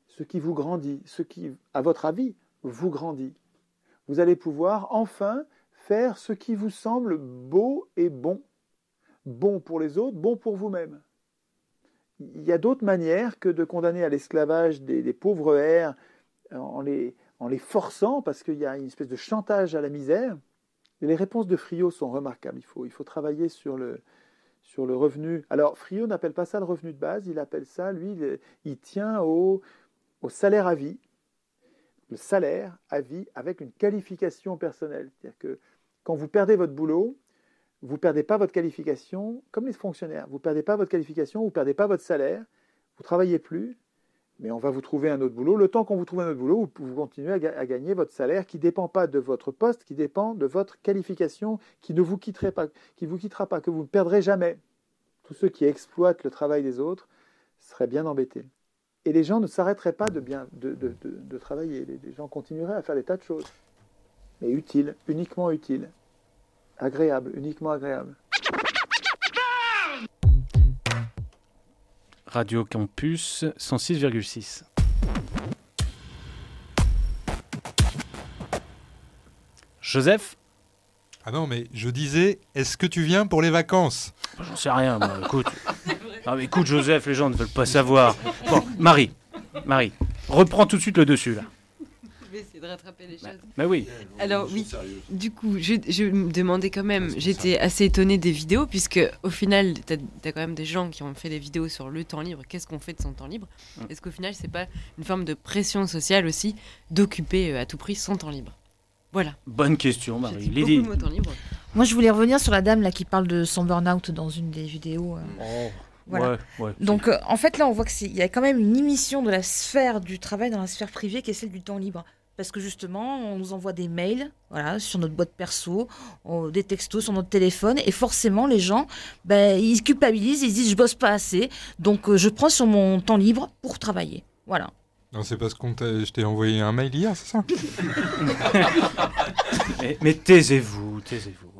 ce qui vous grandit, ce qui, à votre avis, vous grandit. Vous allez pouvoir enfin faire ce qui vous semble beau et bon. Bon pour les autres, bon pour vous-même il y a d'autres manières que de condamner à l'esclavage des, pauvres airs en les, en les forçant, parce qu'il y a une espèce de chantage à la misère. Les réponses de Friot sont remarquables. Il faut, il faut travailler sur le, sur le revenu. Alors, Friot n'appelle pas ça le revenu de base, il appelle ça, lui, il, il tient au, au salaire à vie. Le salaire à vie avec une qualification personnelle. C'est-à-dire que quand vous perdez votre boulot, vous ne perdez pas votre qualification, comme les fonctionnaires, vous ne perdez pas votre qualification, vous ne perdez pas votre salaire, vous ne travaillez plus, mais on va vous trouver un autre boulot. Le temps qu'on vous trouve un autre boulot, vous, vous continuez à, ga à, gagner votre salaire qui ne dépend pas de votre poste, qui dépend de votre qualification, qui ne vous pas, qui vous quittera pas, que vous ne perdrez jamais. Tous ceux qui exploitent le travail des autres seraient bien embêtés. Et les gens ne s'arrêteraient pas de, bien, de, travailler. Les gens continueraient à faire des tas de choses. Mais utiles, uniquement utiles agréable, uniquement agréable. Radio Campus 106,6. Joseph Ah non, mais je disais, est-ce que tu viens pour les vacances? J'en sais rien, moi, écoute. Non, mais écoute, Joseph, les gens ne veulent pas savoir. Bon, Marie, Marie, reprends tout de suite le dessus, là essayer de rattraper les choses. Bah oui. Alors oui, du coup, je, je, me demandais quand même, j'étais assez étonnée des vidéos, puisque au final, tu as, as, quand même des gens qui ont fait des vidéos sur le temps libre, qu'est-ce qu'on fait de son temps libre? Est-ce qu'au final, c'est pas une forme de pression sociale aussi d'occuper à tout prix son temps libre? Voilà. Bonne question, Marie. Lydie. Moi, je voulais revenir sur la dame là qui parle de son burn-out dans une des vidéos. Euh... Oh. Voilà. Ouais, ouais, Donc, euh, en fait, là, on voit qu'il y a quand même une émission de la sphère du travail dans la sphère privée qui est celle du temps libre parce que justement, on nous envoie des mails voilà, sur notre boîte perso, on, des textos sur notre téléphone, et forcément, les gens, ben, ils culpabilisent, ils disent je bosse pas assez, donc euh, je prends sur mon temps libre pour travailler. Voilà. Non, c'est parce qu'on je t'ai envoyé un mail hier, c'est ça? Mais, mais taisez-vous, taisez-vous.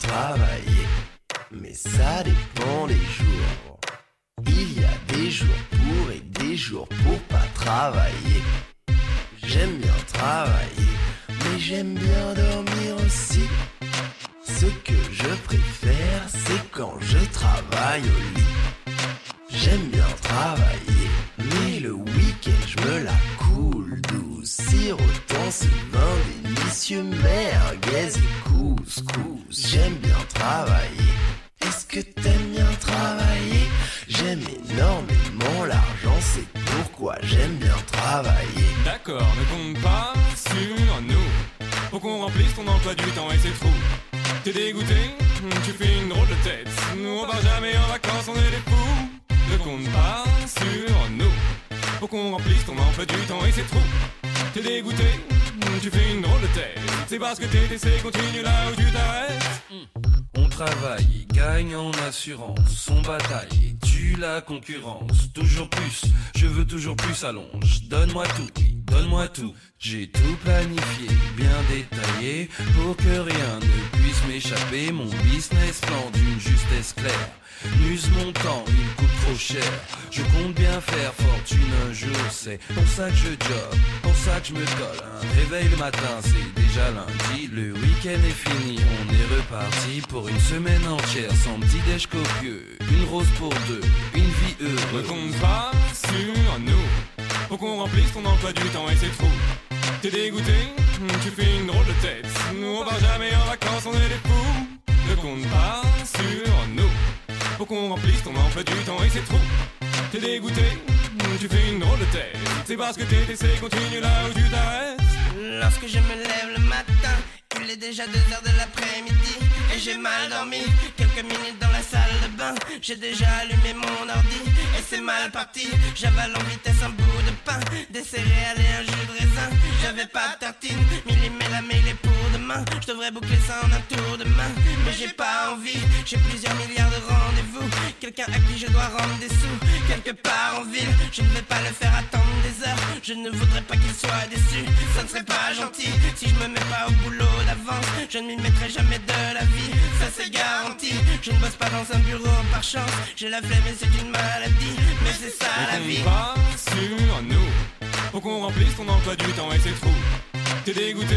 Travailler, mais ça dépend des jours. Il y a des jours pour et des jours pour pas travailler. J'aime bien travailler, mais j'aime bien dormir aussi. Ce que je préfère, c'est quand je travaille au lit. J'aime bien travailler, mais le week-end je me la coule douce. Sirotant ce vin délicieux, merguez et couscous. J'aime bien travailler. Est-ce que t'aimes bien travailler? J'aime énormément l'argent, c'est pourquoi j'aime bien travailler. D'accord, ne compte pas sur nous. Pour qu'on remplisse ton emploi du temps et ses trous. T'es dégoûté, tu fais une drôle de tête. Nous on part jamais en vacances, on est des fous. Ne compte pas sur nous. Pour qu'on remplisse ton emploi du temps et c'est trop. T'es dégoûté, tu fais une drôle tête. C'est parce que TTC continue là où tu t'arrêtes. On travaille, gagne en assurance, on bataille, tue la concurrence. Toujours plus, je veux toujours plus allonge. Donne-moi tout, donne-moi tout. J'ai tout planifié, bien détaillé, pour que rien ne puisse m'échapper. Mon business plan d'une justesse claire. N'use mon temps, il coûte trop cher. Je compte bien faire fortune un jour, c'est pour ça que je job, pour ça que je me colle. Un réveil le matin, c'est déjà lundi. Le week-end est fini, on est reparti pour une semaine entière sans petit déj copieux. Une rose pour deux, une vie Ne heureuse. compte pas sur nous. Pour qu'on remplisse ton emploi du temps et c'est trop. T'es dégoûté, tu fais une drôle de tête. Nous on va jamais en vacances, on est des fous. Ne compte pas sur nous. Pour qu'on remplisse ton emploi du temps et c'est trop. T'es dégoûté, tu fais une drôle de tête. C'est parce que TTC continue là où tu t'arrêtes. Lorsque je me lève le matin, il est déjà 2 heures de l'après-midi et j'ai mal dormi. Quelques minutes dans la salle de bain, j'ai déjà allumé mon ordi et c'est mal parti. J'avale en vitesse un bout de pain, des céréales et un jus de raisin. J'avais pas de tartine, millimé la mail est pour demain. Je devrais boucler ça en un tour de main, mais j'ai pas envie. J'ai plusieurs milliards de rendez-vous, quelqu'un à qui je dois rendre des sous. Quelque part en ville, je ne vais pas le faire attendre des heures. Je ne voudrais pas qu'il soit déçu, ça ne serait pas gentil. Si je me mets pas au boulot je ne m'y mettrai jamais de la vie, ça c'est garanti. Je ne bosse pas dans un bureau par chance, j'ai la flemme et c'est une maladie, mais c'est ça la Ne vie. compte pas sur nous. Pour qu'on remplisse ton emploi du temps et c'est trop. T'es dégoûté,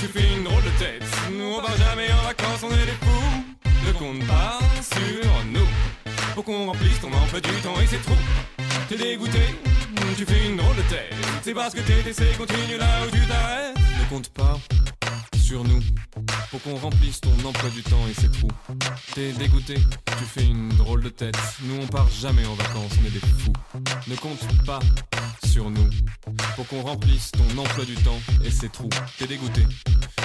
tu fais une drôle de tête. Nous on va jamais en vacances, on est des fous. Ne compte pas sur nous. Pour qu'on remplisse ton emploi du temps et c'est trop. T'es dégoûté, tu fais une drôle de tête. C'est parce que TTC continue là où tu t'arrêtes. Ne compte pas sur nous. Pour qu'on remplisse ton emploi du temps et c'est trop. T'es dégoûté, tu fais une drôle de tête. Nous on part jamais en vacances, on est des fous. Ne compte pas sur nous. Pour qu'on remplisse ton emploi du temps et c'est trous. T'es dégoûté,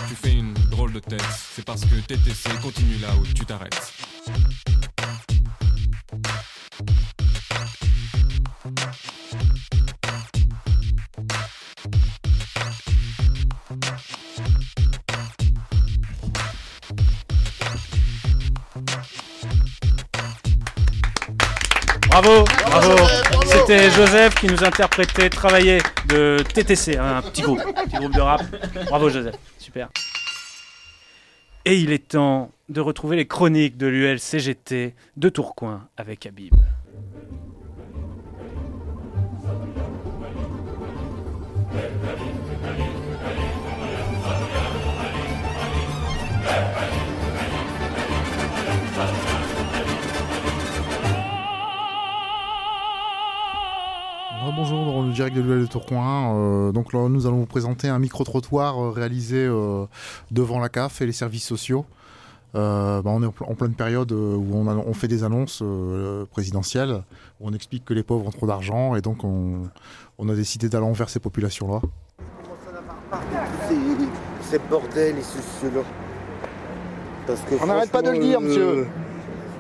tu fais une drôle de tête. C'est parce que TTC continue là où tu t'arrêtes. Bravo, bravo. C'était Joseph qui nous interprétait Travailler de TTC, hein, un petit groupe, un petit groupe de rap. Bravo Joseph, super. Et il est temps de retrouver les chroniques de l'ULCGT de Tourcoing avec Habib. Bonjour, dans le direct de l'UL de Tourcoing. Euh, donc là, nous allons vous présenter un micro-trottoir euh, réalisé euh, devant la CAF et les services sociaux. Euh, bah, on est en, pl- en pleine période euh, où on, a- on fait des annonces euh, présidentielles, où on explique que les pauvres ont trop d'argent et donc on, on a décidé d'aller envers ces populations-là. C'est bordel et ce, cela. Parce que On n'arrête pas de le dire, monsieur.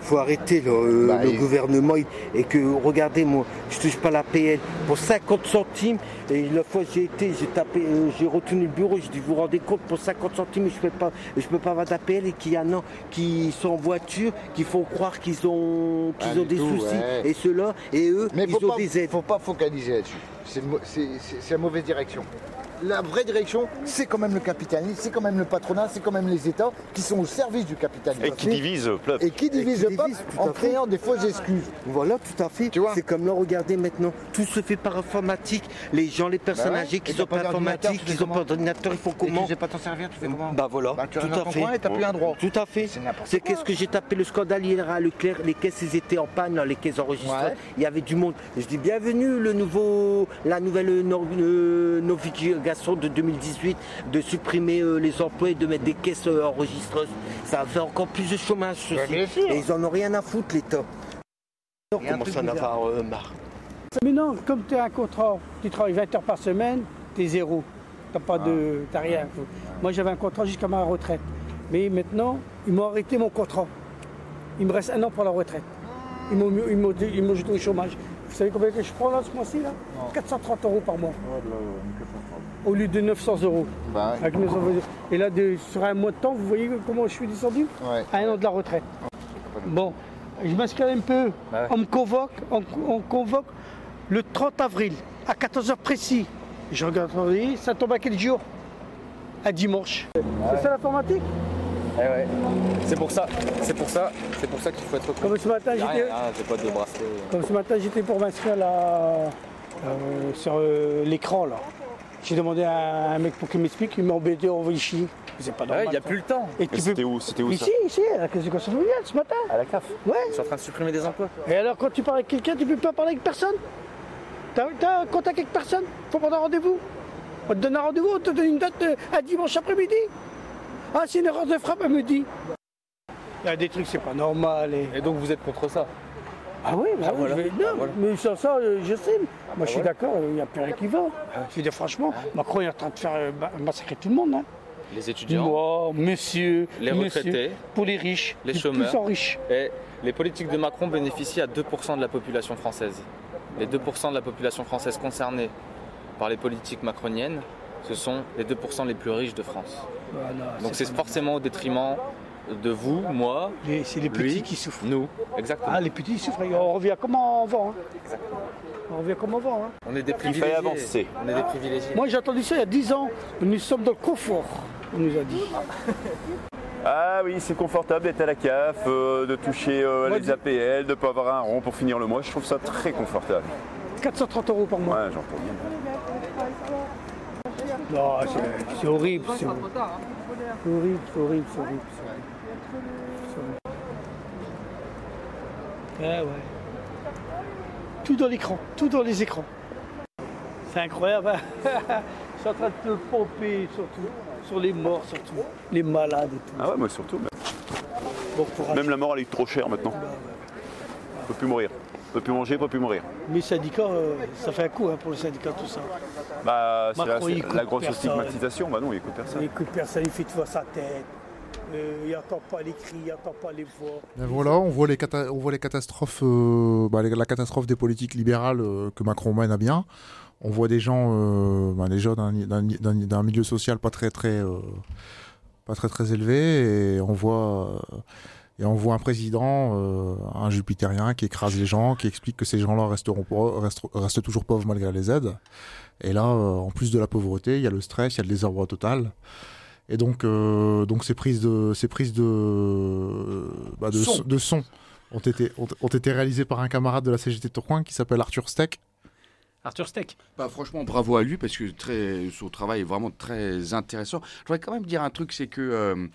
Faut arrêter là, euh, Bah, le gouvernement et que regardez moi, je touche pas la PL pour 50 centimes et la fois j'ai été, j'ai tapé, euh, j'ai retenu le bureau, j'ai dit vous vous rendez compte pour 50 centimes je peux pas, je peux pas avoir d'APL et qu'il y en a qui sont en voiture, qui font croire qu'ils ont, qu'ils ont des tout, soucis ouais. et ceux-là et eux Mais ils ont pas, des aides. faut pas focaliser là-dessus. C'est la mauvaise direction. La vraie direction, c'est quand même le capitalisme, c'est quand même le patronat, c'est quand même les États qui sont au service du capitalisme. Et qui divisent le peuple. Et qui divise Et qui le peuple en créant des fausses excuses. Voilà, tout à fait. C'est comme là, regardez maintenant, tout se fait par informatique. Les gens, les personnes Bah ouais. âgées Et qui n'ont pas d'informatique, tu qui n'ont pas comment d'ordinateur, ils font comment tu sais pas t'en servir, tu fais comment Bah voilà, Bah, tu tout à fait. coin et t'as plus un droit. Tout à fait. C'est qu'est-ce que j'ai tapé le scandale hier à Leclerc, les caisses elles étaient en panne, les caisses enregistrées. Ouais. Il y avait du monde. Je dis bienvenue le nouveau, la nouvelle nor- de 2018 de supprimer euh, les emplois et de mettre des caisses euh, enregistreuses. Ça va faire encore plus de chômage. ceci. bien sûr. Et ils en ont rien à foutre l'État. On commence à en avoir euh, marre. Mais non, comme tu as un contrat, tu travailles 20 heures par semaine, tu es zéro. Tu n'as pas de. t'as rien. Moi j'avais un contrat jusqu'à ma retraite. Mais maintenant, ils m'ont arrêté mon contrat. Il me reste un an pour la retraite. Ils m'ont mis- ils m'ont ils m'ont jeté au chômage. Vous savez combien que je prends là ce mois-ci là? 430 euros par mois. Au lieu de 900 euros. Bah Avec 900 euros. Et là, de- sur un mois de temps, vous voyez comment je suis descendu À un an de la retraite. Bon, je m'inscris un peu. On me convoque, on, on convoque le 30 avril à 14h précis. Je regarde, ça tombe à quel jour? À dimanche. C'est ça l'informatique? Eh ouais. C'est pour ça, c'est pour ça, c'est pour ça qu'il faut être Comme ce matin, j'étais- rien, j'ai pas de bracelet. Comme ce matin, j'étais pour m'inscrire là, euh, sur euh, l'écran là. J'ai demandé à un mec pour qu'il m'explique, il m'a embêté, envoyé chier. C'est pas normal. il y a ça. plus le temps. Et tu c'était peux- où C'était où ça Ici, ici, à la caisse de consommation familiale, ce matin. À la CAF Ouais. Ils sont en train de supprimer des emplois. Et alors, quand tu parles avec quelqu'un, tu peux pas parler avec personne T'as as un contact avec personne Faut prendre un rendez-vous On te donne un rendez-vous, on te donne une date euh, à dimanche après-midi Ah, c'est une erreur de frappe, elle me dit. Il y a des trucs, c'est pas normal. Et... donc vous êtes contre ça? Ah oui, bah Ah, oui, voilà. je vais- non, Ah, voilà. mais sur ça, euh, je sais. Moi, je suis voilà. d'accord, il n'y a plus rien qui va. Je veux dire, franchement, Macron est en train de faire euh, ma- massacrer tout le monde. Hein. Les étudiants, Moi, monsieur, les monsieur, retraités, pour les riches, les chômeurs. plus en riches. Et les politiques de Macron bénéficient à 2% de la population française. Les 2% de la population française concernée par les politiques macroniennes, ce sont les 2% les plus riches de France. Donc c'est forcément au détriment de vous, moi, c'est les petits qui souffrent. Nous, exactement. Ah, les petits ils souffrent. On revient comme avant. Hein. On revient comme avant. Hein. On est des fallait privilégiés. avancer. On est des privilégiés. Moi, j'ai entendu ça il y a 10 ans. Nous sommes dans le confort, on nous a dit. Ah oui, c'est confortable d'être à la CAF, euh, de toucher euh, les APL, de ne pas avoir un rond pour finir le mois. Je trouve ça très confortable. 430 euros par mois. Ouais, j'entends bien. Non, c'est- c'est horrible. C'est horrible, c'est horrible, c'est horrible. c'est horrible, c'est horrible. Ouais, ouais. Tout dans l'écran, tout dans les écrans. C'est incroyable. hein. Je suis en train de te pomper surtout, sur les morts surtout, les malades et tout. Ah ouais, moi surtout. Bon courage. Même la mort, elle est trop chère maintenant. On peut plus mourir. On peut plus manger, on peut plus mourir. Les syndicats, euh, ça fait un coup hein, pour les syndicats, tout ça. Bah, c'est la, grosse personne. stigmatisation. Bah non, il écoute personne. Il écoute personne, il fait tout à sa tête. Euh, il n'entend pas les cris, il n'entend pas les voix. Voilà, on voit les, on voit les catastrophes, euh, bah, la catastrophe des politiques libérales euh, que Macron mène à bien. On voit des gens, bah, d'un- milieu social pas très très, pas très très élevé, et on voit, et on voit un président, un jupitérien qui écrase les gens, qui explique que ces gens-là resteront restent, restent toujours pauvres malgré les aides. Et là, en plus de la pauvreté, il y a le stress, il y a le désordre total. Et donc, euh, donc ces prises de, ces prises de, bah, de, Son. son. de son ont été, ont, ont été réalisées par un camarade de la CGT de Tourcoing qui s'appelle Arthur Steck. Arthur Steck. Bah, franchement, bravo à lui parce que très, son travail est vraiment très intéressant. Je voudrais quand même dire un truc, c'est que euh,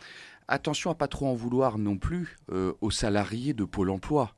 attention à pas trop en vouloir non plus euh, aux salariés de Pôle Emploi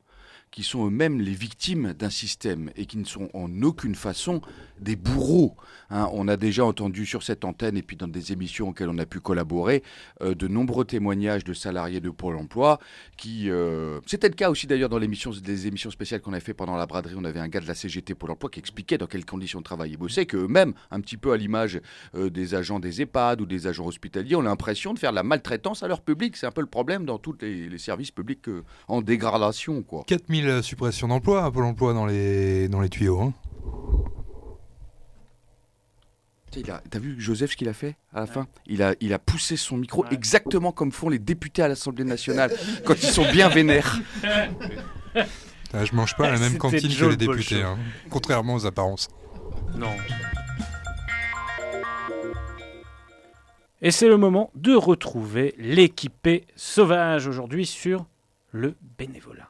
qui sont eux-mêmes les victimes d'un système et qui ne sont en aucune façon des bourreaux. hein. on a déjà entendu sur cette antenne et puis dans des émissions auxquelles on a pu collaborer euh, de nombreux témoignages de salariés de Pôle Emploi qui... euh, C'était le cas aussi d'ailleurs dans l'émission, des émissions spéciales qu'on a fait pendant la braderie. On avait un gars de la CGT Pôle Emploi qui expliquait dans quelles conditions de travail ils bossaient, qu'eux-mêmes, un petit peu à l'image euh, des agents des EHPAD ou des agents hospitaliers, ont l'impression de faire de la maltraitance à leur public. C'est un peu le problème dans tous les, services publics en dégradation. Quoi. 4000 suppressions d'emplois à Pôle emploi dans les, dans les tuyaux. hein. T'as vu Joseph ce qu'il a fait à la fin? Il a, il a poussé son micro exactement comme font les députés à l'Assemblée nationale quand ils sont bien vénères. Ah, je mange pas à la même cantine que les députés, hein, contrairement aux apparences. Non. Et c'est le moment de retrouver l'équipé sauvage aujourd'hui sur le bénévolat.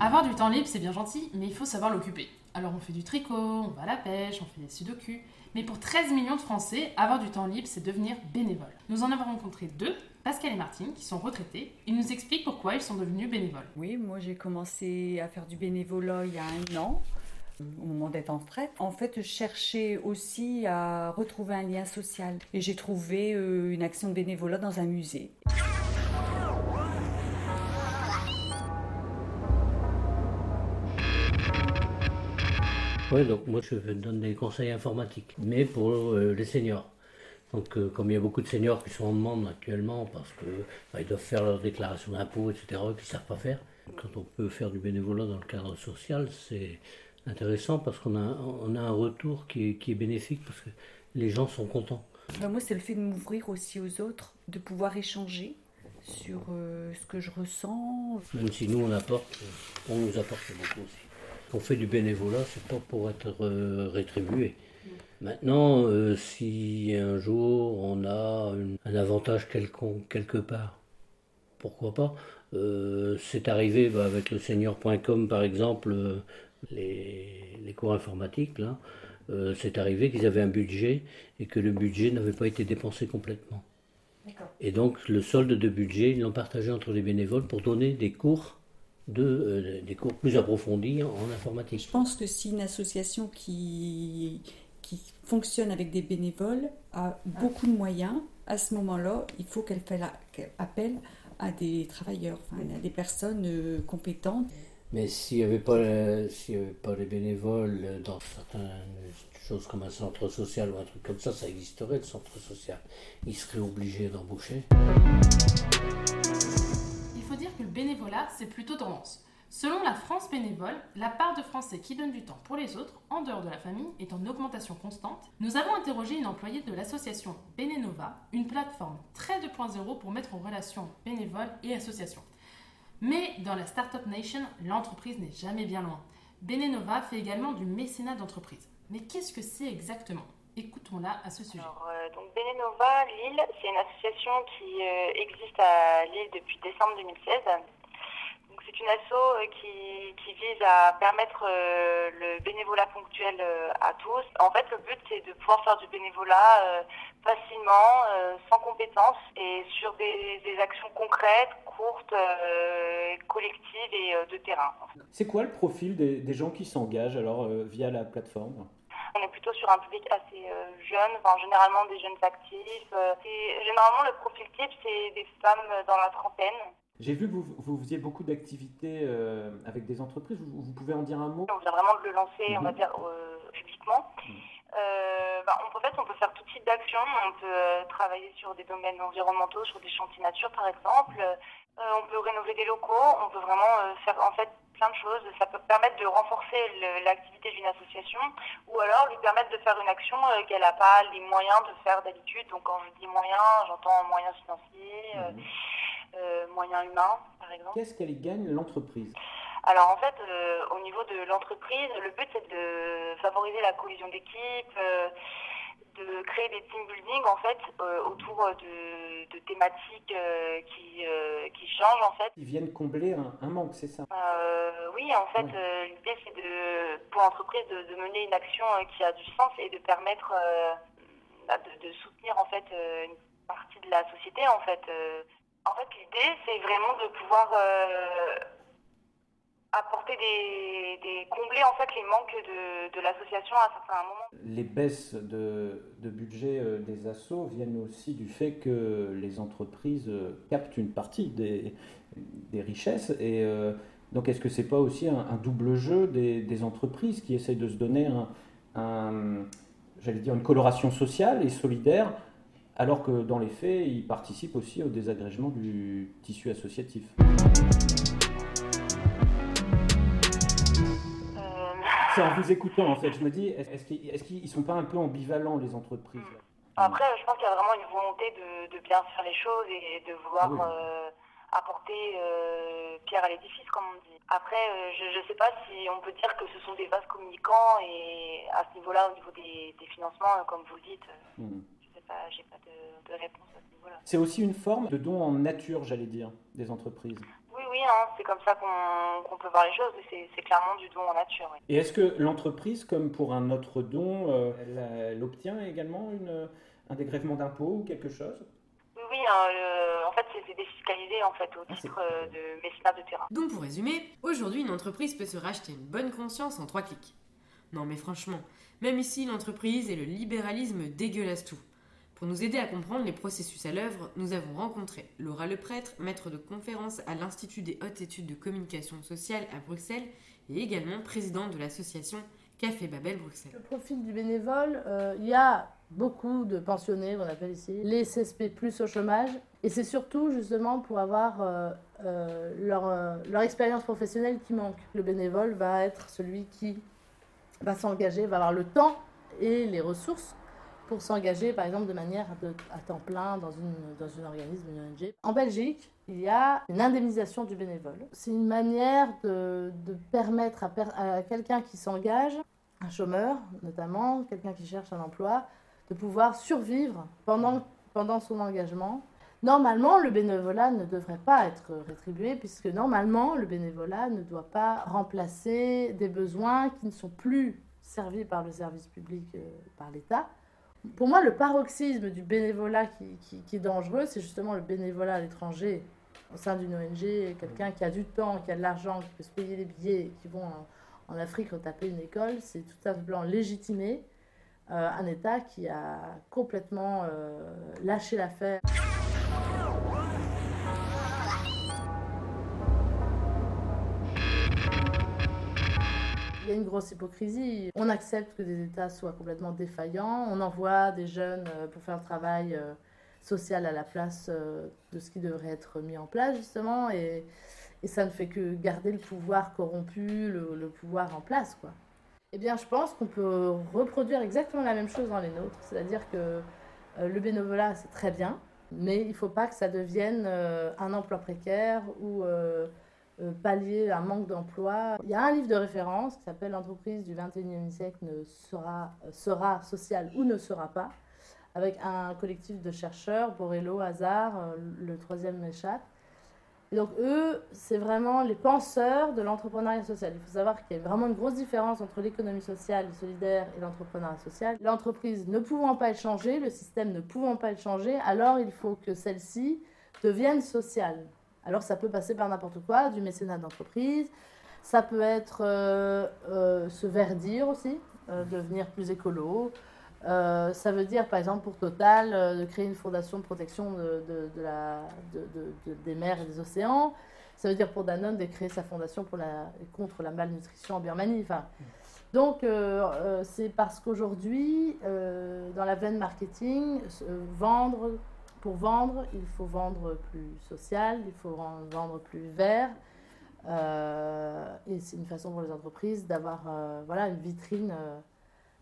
Avoir du temps libre, c'est bien gentil, mais il faut savoir l'occuper. Alors on fait du tricot, on va à la pêche, on fait des sudoku. Mais pour 13 millions de Français, avoir du temps libre, c'est devenir bénévole. Nous en avons rencontré deux, Pascal et Martine, qui sont retraités. Ils nous expliquent pourquoi ils sont devenus bénévoles. Oui, moi j'ai commencé à faire du bénévolat il y a un an, au moment d'être en retraite, en fait, je cherchais aussi à retrouver un lien social. Et j'ai trouvé euh, une action de bénévolat dans un musée. Oui, donc moi je donne des conseils informatiques, mais pour euh, les seniors. Donc, euh, comme il y a beaucoup de seniors qui sont en demande actuellement parce qu'ils bah, doivent faire leur déclaration d'impôt, etc., qu'ils ne savent pas faire, quand on peut faire du bénévolat dans le cadre social, c'est intéressant parce qu'on a, on a un retour qui est, qui est bénéfique parce que les gens sont contents. Ben, moi, c'est le fait de m'ouvrir aussi aux autres, de pouvoir échanger sur euh, ce que je ressens. Même si nous on apporte, on nous apporte beaucoup aussi. On fait du bénévolat, c'est pas pour être euh, rétribué. Maintenant, euh, si un jour on a une- un avantage quelconque quelque part, pourquoi pas Euh, C'est arrivé bah, avec le senior.com par exemple, euh, les, les cours informatiques là. euh, c'est arrivé qu'ils avaient un budget et que le budget n'avait pas été dépensé complètement. Et donc le solde de budget, ils l'ont partagé entre les bénévoles pour donner des cours, de, euh, des cours plus approfondis en, en informatique. Je pense que si une association qui, qui fonctionne avec des bénévoles a beaucoup de moyens, à ce moment-là, il faut qu'elle fasse appelle à des travailleurs, enfin, à des personnes euh, compétentes. Mais s'il n'y avait, pas, euh, avait pas les bénévoles euh, dans certaines choses comme un centre social ou un truc comme ça, ça existerait le centre social. Ils seraient obligés d'embaucher. Il faut dire que le bénévolat, c'est plutôt tendance. Selon la France bénévole, la part de Français qui donnent du temps pour les autres, en dehors de la famille, est en augmentation constante. Nous avons interrogé une employée de l'association Bénénova, une plateforme très 2.0 pour mettre en relation bénévoles et associations. Mais dans la Startup Nation, l'entreprise n'est jamais bien loin. Bénénova fait également du mécénat d'entreprise. Mais qu'est-ce que c'est exactement? Écoutons-la à ce sujet. Euh, donc Bénénova Lille, c'est une association qui euh, existe à Lille depuis décembre 2016. C'est une asso euh, qui, qui vise à permettre euh, le bénévolat ponctuel euh, à tous. En fait, le but c'est de pouvoir faire du bénévolat facilement, sans compétences et sur des, des actions concrètes, courtes, collectives et de terrain. C'est quoi le profil des, des gens qui s'engagent alors via la plateforme? On est plutôt sur un public assez jeune, enfin, généralement des jeunes actifs. et généralement, le profil type, c'est des femmes dans la trentaine. J'ai vu que vous, vous faisiez beaucoup d'activités euh, avec des entreprises. Vous, vous pouvez en dire un mot? On vient vraiment de le lancer, on va Mhm. dire, euh, publiquement. Euh, bah, on, en fait, on peut faire tout type d'actions. On peut euh, travailler sur des domaines environnementaux, sur des chantiers nature, par exemple. Euh, on peut rénover des locaux. On peut vraiment faire, en fait, plein de choses. Ça peut permettre de renforcer l'activité d'une association ou alors lui permettre de faire une action qu'elle n'a pas les moyens de faire d'habitude. Donc, quand je dis moyens, j'entends moyens financiers, euh, moyens humains, par exemple. Qu'est-ce qu'elle gagne l'entreprise? Alors en fait, euh, au niveau de l'entreprise, le but c'est de favoriser la cohésion d'équipe, euh, de créer des team building en fait euh, autour de, de thématiques qui, qui changent en fait. Ils viennent combler un, un manque, c'est ça? Oui, en fait, l'idée c'est de pour l'entreprise de, de mener une action qui a du sens et de permettre bah, de, de soutenir en fait une partie de la société en fait. En fait, l'idée c'est vraiment de pouvoir apporter des, des combler en fait les manques de, de l'association à un certain moment. Les baisses de, de budget euh, des assos viennent aussi du fait que les entreprises euh, captent une partie des, des richesses. Et euh, donc, est-ce que c'est pas aussi un, double jeu des, entreprises qui essayent de se donner un- j'allais dire, une coloration sociale et solidaire, alors que dans les faits, ils participent aussi au désagrégement du tissu associatif? C'est en vous écoutant, en fait. Je me dis, est-ce qu'ils est-ce qu'ils sont pas un peu ambivalents, les entreprises Après, je pense qu'il y a vraiment une volonté de, de bien faire les choses et de vouloir Ah oui. euh, apporter euh, pierre à l'édifice, comme on dit. Après, euh, je ne sais pas si on peut dire que ce sont des vases communicants et à ce niveau-là, au niveau des, des financements, comme vous le dites, pas, j'ai pas de, de réponse à ce niveau-là. C'est aussi une forme de don en nature, j'allais dire, des entreprises. Oui, oui, hein, c'est comme ça qu'on peut voir les choses. C'est c'est clairement du don en nature. oui. Et est-ce que l'entreprise, comme pour un autre don, euh, elle, elle obtient également une, un dégrèvement d'impôt ou quelque chose? Oui, oui, hein, le- en fait, c'est défiscalisé en fait au titre euh, de mécénat de terrain. Donc pour résumer, aujourd'hui une entreprise peut se racheter une bonne conscience en trois clics. Non mais franchement, même ici l'entreprise et le libéralisme dégueulassent tout. Pour nous aider à comprendre les processus à l'œuvre, nous avons rencontré Laura Leprêtre, maître de conférence à l'Institut des hautes études de communication sociale à Bruxelles et également présidente de l'association Café Babel Bruxelles. Le profil du bénévole, euh, il y a beaucoup de pensionnés, on appelle ici, les CSP plus au chômage. Et c'est surtout justement pour avoir euh, euh, leur, leur expérience professionnelle qui manque. Le bénévole va être celui qui va s'engager, va avoir le temps et les ressources pour s'engager, par exemple, de manière à temps plein dans, une, dans un organisme, une ONG. En Belgique, il y a une indemnisation du bénévole. C'est une manière de, permettre à, per- à quelqu'un qui s'engage, un chômeur notamment, quelqu'un qui cherche un emploi, de pouvoir survivre pendant, pendant son engagement. Normalement, le bénévolat ne devrait pas être rétribué puisque normalement, le bénévolat ne doit pas remplacer des besoins qui ne sont plus servis par le service public, euh, par l'État. Pour moi, le paroxysme du bénévolat qui, qui- est dangereux, c'est justement le bénévolat à l'étranger au sein d'une ONG, quelqu'un qui a du temps, qui a de l'argent, qui peut se payer des billets, et qui vont en, en Afrique retaper une école, c'est tout simplement légitimer euh, un État qui a complètement euh, lâché l'affaire. Y a une grosse hypocrisie. On accepte que des États soient complètement défaillants. On envoie des jeunes euh, pour faire le travail euh, social à la place euh, de ce qui devrait être mis en place, justement. Et, ça ne fait que garder le pouvoir corrompu, le, le pouvoir en place, quoi. Eh bien, je pense qu'on peut reproduire exactement la même chose dans les nôtres. C'est-à-dire que le bénévolat, c'est très bien, mais il ne faut pas que ça devienne un emploi précaire ou pallier un manque d'emploi. Il y a un livre de référence qui s'appelle L'entreprise du 21e siècle ne sera, euh, sera sociale ou ne sera pas, avec un collectif de chercheurs, Borello, Hazard, euh, le troisième m'échappe. Donc eux, c'est vraiment les penseurs de l'entrepreneuriat social. Il faut savoir qu'il y a vraiment une grosse différence entre l'économie sociale et solidaire et l'entrepreneuriat social. L'entreprise ne pouvant pas être changée, le système ne pouvant pas être changé, alors il faut que celle-ci devienne sociale. Alors ça peut passer par n'importe quoi, du mécénat d'entreprise, ça peut être euh, euh, se verdir aussi, euh, devenir plus écolo. Ça veut dire, par exemple, pour Total, de créer une fondation de protection de, la, de- de- de- des mers et des océans. Ça veut dire pour Danone de créer sa fondation pour la, contre la malnutrition en Birmanie. Enfin, donc, c'est parce qu'aujourd'hui, dans la veine marketing, vendre, pour vendre, il faut vendre plus social, il faut vendre plus vert. Euh, et c'est une façon pour les entreprises d'avoir euh, voilà, une vitrine euh,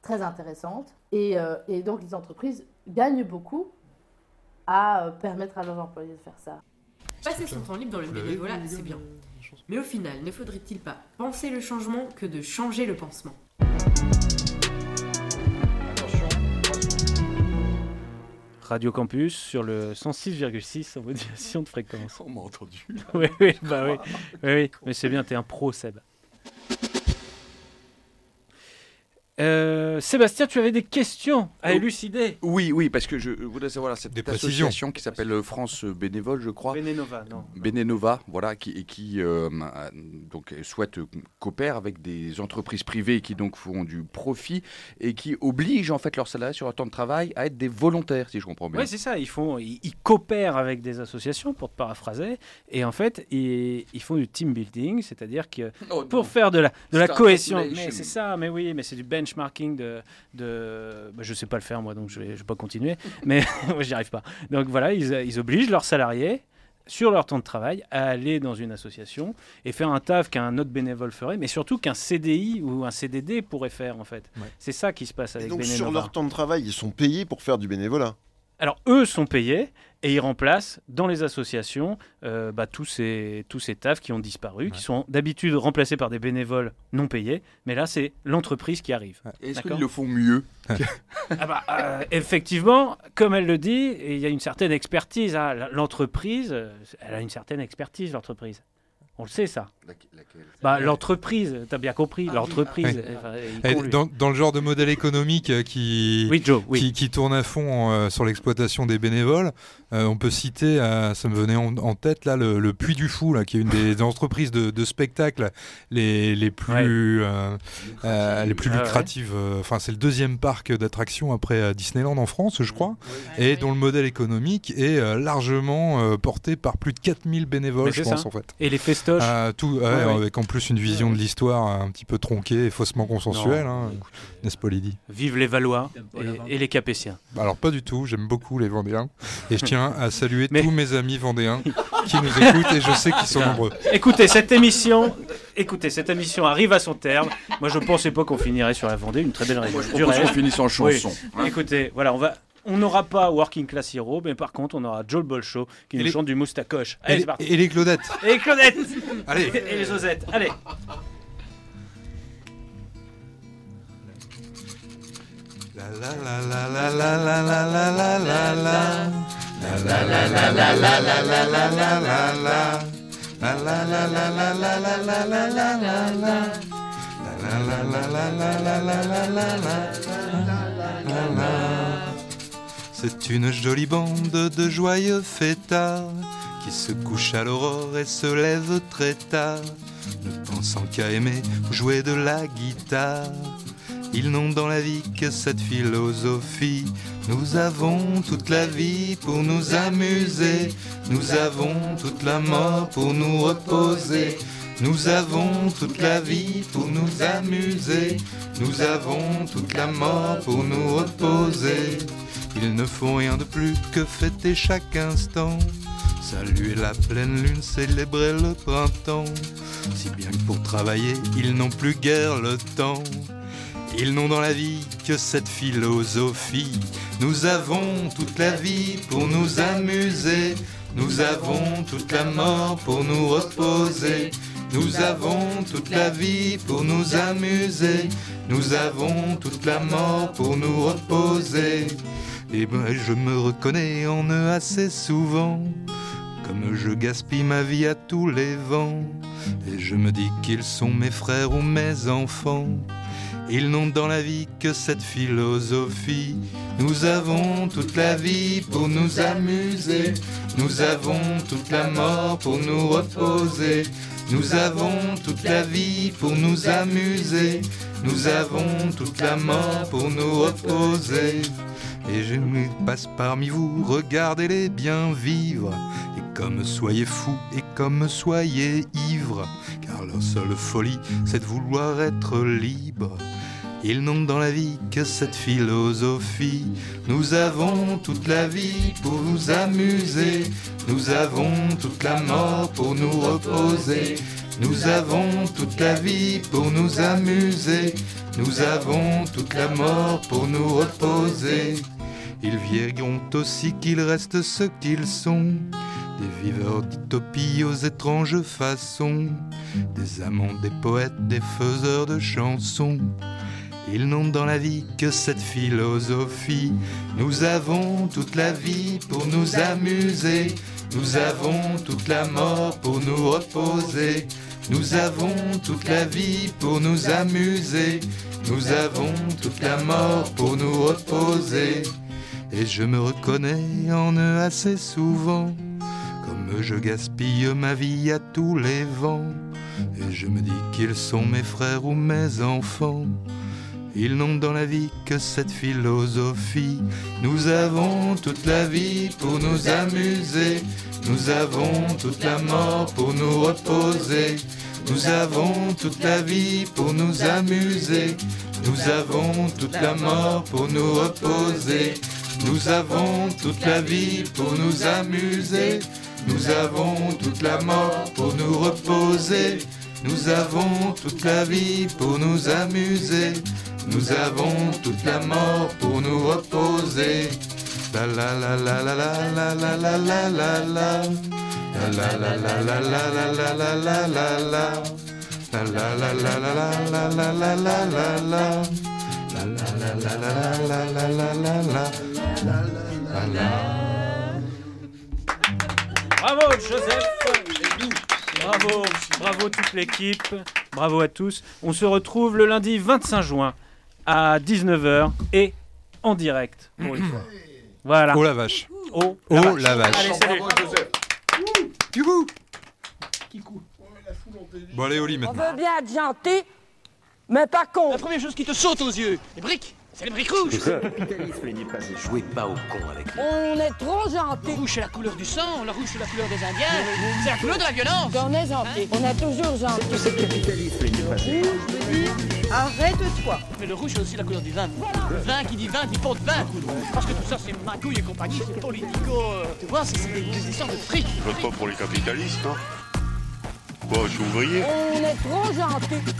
très intéressante. Et, euh, et donc, les entreprises gagnent beaucoup à euh, permettre à leurs employés de faire ça. Passer son temps libre dans le bénévolat, c'est bien. Mais au final, ne faudrait-il pas penser le changement que de changer le pansement? Radio Campus sur le 106,6 en modulation de fréquence. On m'a entendu. oui, oui, bah oui. oui, oui. Mais c'est bien, t'es un pro, Seb. Euh, Sébastien, tu avais des questions à élucider. Oui, oui, parce que je voudrais savoir cette association qui s'appelle euh, France Bénévole, je crois. Bénénova, non. Bénénova, voilà, qui, et qui euh, a- donc euh, souhaite euh, coopère avec des entreprises privées qui donc font du profit et qui obligent en fait leurs salariés sur leur temps de travail à être des volontaires, si je comprends bien. Oui, c'est ça. Ils, font, ils, ils coopèrent avec des associations, pour te paraphraser. Et en fait, ils, ils font du team building, c'est-à-dire que Oh, pour non. faire de la, de la cohésion. Mais c'est ça, mais oui, mais c'est du benchmarking de. de bah, je sais pas le faire, moi, donc je vais, je vais pas continuer. mais moi, j'y arrive pas. Donc voilà, ils, ils obligent leurs salariés sur leur temps de travail à aller dans une association et faire un taf qu'un autre bénévole ferait, mais surtout qu'un CDI ou un CDD pourrait faire en fait. C'est ça qui se passe Et avec donc Benenova. sur leur temps de travail, ils sont payés pour faire du bénévolat. Alors eux sont payés et ils remplacent dans les associations euh, bah, tous ces tous ces tafs qui ont disparu, qui sont d'habitude remplacés par des bénévoles non payés, mais là c'est l'entreprise qui arrive. Est-ce qu'ils le font mieux Ah bah, euh, effectivement, comme elle le dit, il y a une certaine expertise. hein. L'entreprise, euh, elle a une certaine expertise, l'entreprise. On le sait, ça. Bah, l'entreprise, t'as bien compris, l'entreprise. Oui. enfin, il Et conclut. dans, dans le genre de modèle économique euh, qui, Oui, Joe, oui. qui, qui tourne à fond euh, sur l'exploitation des bénévoles, euh, on peut citer, euh, ça me venait en, en tête, là, le, le Puy du Fou, là, qui est une des entreprises de, de spectacle les, les plus, euh, euh, les plus Ah lucratives. Enfin, c'est le deuxième parc d'attractions après Disneyland en France, je crois, et dont le modèle économique est euh, largement euh, porté par plus de 4000 bénévoles, Mais je c'est pense, ça. en fait. Et les festoches Euh, tout, ouais, avec en plus une vision de l'histoire un petit peu tronquée et faussement consensuelle, hein, n'est-ce pas Lydie Vive les Valois et, et les Capétiens. Alors pas du tout, j'aime beaucoup les Vendéens et je tiens à saluer tous mes amis vendéens qui nous écoutent et je sais qu'ils sont nombreux. Écoutez, cette émission, écoutez, cette émission arrive à son terme. Moi, je pensais pas qu'on finirait sur la Vendée, une très belle région. je propose qu'on finisse en chanson, hein. Écoutez, voilà, on va. On n'aura pas Working Class Hero, mais par contre, on aura Joel Bolshaw qui nous les- chante du moustacoche. Et Allez, parti. et les Claudettes. Et les Claudettes. Allez. Et les Osettes. Allez. C'est une jolie bande de joyeux fêtards qui se couchent à l'aurore et se lèvent très tard, ne pensant qu'à aimer jouer de la guitare. Ils n'ont dans la vie que cette philosophie. Nous avons toute la vie pour nous amuser. Nous avons toute la mort pour nous reposer. Nous avons toute la vie pour nous amuser. Nous avons toute la mort pour nous reposer. Ils ne font rien de plus que fêter chaque instant. Saluer la pleine lune, célébrer le printemps. Si bien que pour travailler, ils n'ont plus guère le temps. Ils n'ont dans la vie que cette philosophie. Nous avons toute la vie pour nous amuser. Nous avons toute la mort pour nous reposer. Nous avons toute la vie pour nous amuser. Nous avons toute la mort pour nous reposer. Et ben je me reconnais en eux assez souvent. Comme je gaspille ma vie à tous les vents. Et je me dis qu'ils sont mes frères ou mes enfants. Ils n'ont dans la vie que cette philosophie. Nous avons toute la vie pour nous amuser. Nous avons toute la mort pour nous reposer. Nous avons toute la vie pour nous amuser. Nous avons toute la mort pour nous reposer. Et je me passe parmi vous, regardez-les bien vivre. Et comme soyez fous et comme soyez ivres, car leur seule folie, c'est de vouloir être libre. Ils n'ont dans la vie que cette philosophie. Nous avons toute la vie pour nous amuser. Nous avons toute la mort pour nous reposer. Nous avons toute la vie pour nous amuser. Nous avons toute la mort pour nous reposer. Ils vieilliront aussi qu'ils restent ce qu'ils sont. Des viveurs d'utopie aux étranges façons. Des amants, des poètes, des faiseurs de chansons. Ils n'ont dans la vie que cette philosophie. Nous avons toute la vie pour nous amuser. Nous avons toute la mort pour nous reposer. Nous avons toute la vie pour nous amuser. Nous avons toute la mort pour nous reposer. Et je me reconnais en eux assez souvent. Comme je gaspille ma vie à tous les vents. Et je me dis qu'ils sont mes frères ou mes enfants. Ils n'ont dans la vie que cette philosophie. Nous avons toute la vie pour nous amuser. Nous avons toute la mort pour nous reposer. Nous avons toute la vie pour nous amuser. Nous avons toute la mort pour nous reposer. Nous avons toute la vie pour nous amuser. Nous avons toute la mort pour nous reposer. Nous avons toute la vie pour nous amuser. Nous avons toute la mort pour nous reposer. La la la la la la la la la la la la. La la la la la la la la la la la la. La la la la la la la. Bravo Joseph Bravo, bravo toute l'équipe, bravo à tous. On se retrouve le lundi 25 juin à 19h et en direct pour une fois. Voilà. Oh la vache. Oh, Oh la vache. Allez, salut. Youhou Bon allez au lit On maintenant. veut bien être gentil, Mais pas con La première chose qui te saute aux yeux, les briques c'est les briques rouges Le capitalisme pas Jouez pas au con avec lui. On est trop gentil Le rouge c'est la couleur du sang, le rouge c'est la couleur des Indiens, c'est la couleur de la violence On est gentil, on est toujours gentil. Ce capitalisme n'est pas je veux dire, arrête-toi Mais le rouge c'est aussi la couleur du vin. Le vin qui dit vin dit pot de vin. Parce que tout ça c'est magouille et compagnie, c'est politico. euh, tu vois, c'est c'est des, des histoires de fric. Je vote pas pour les capitalistes, hein. Quoi, je suis ouvrier On est trop gentil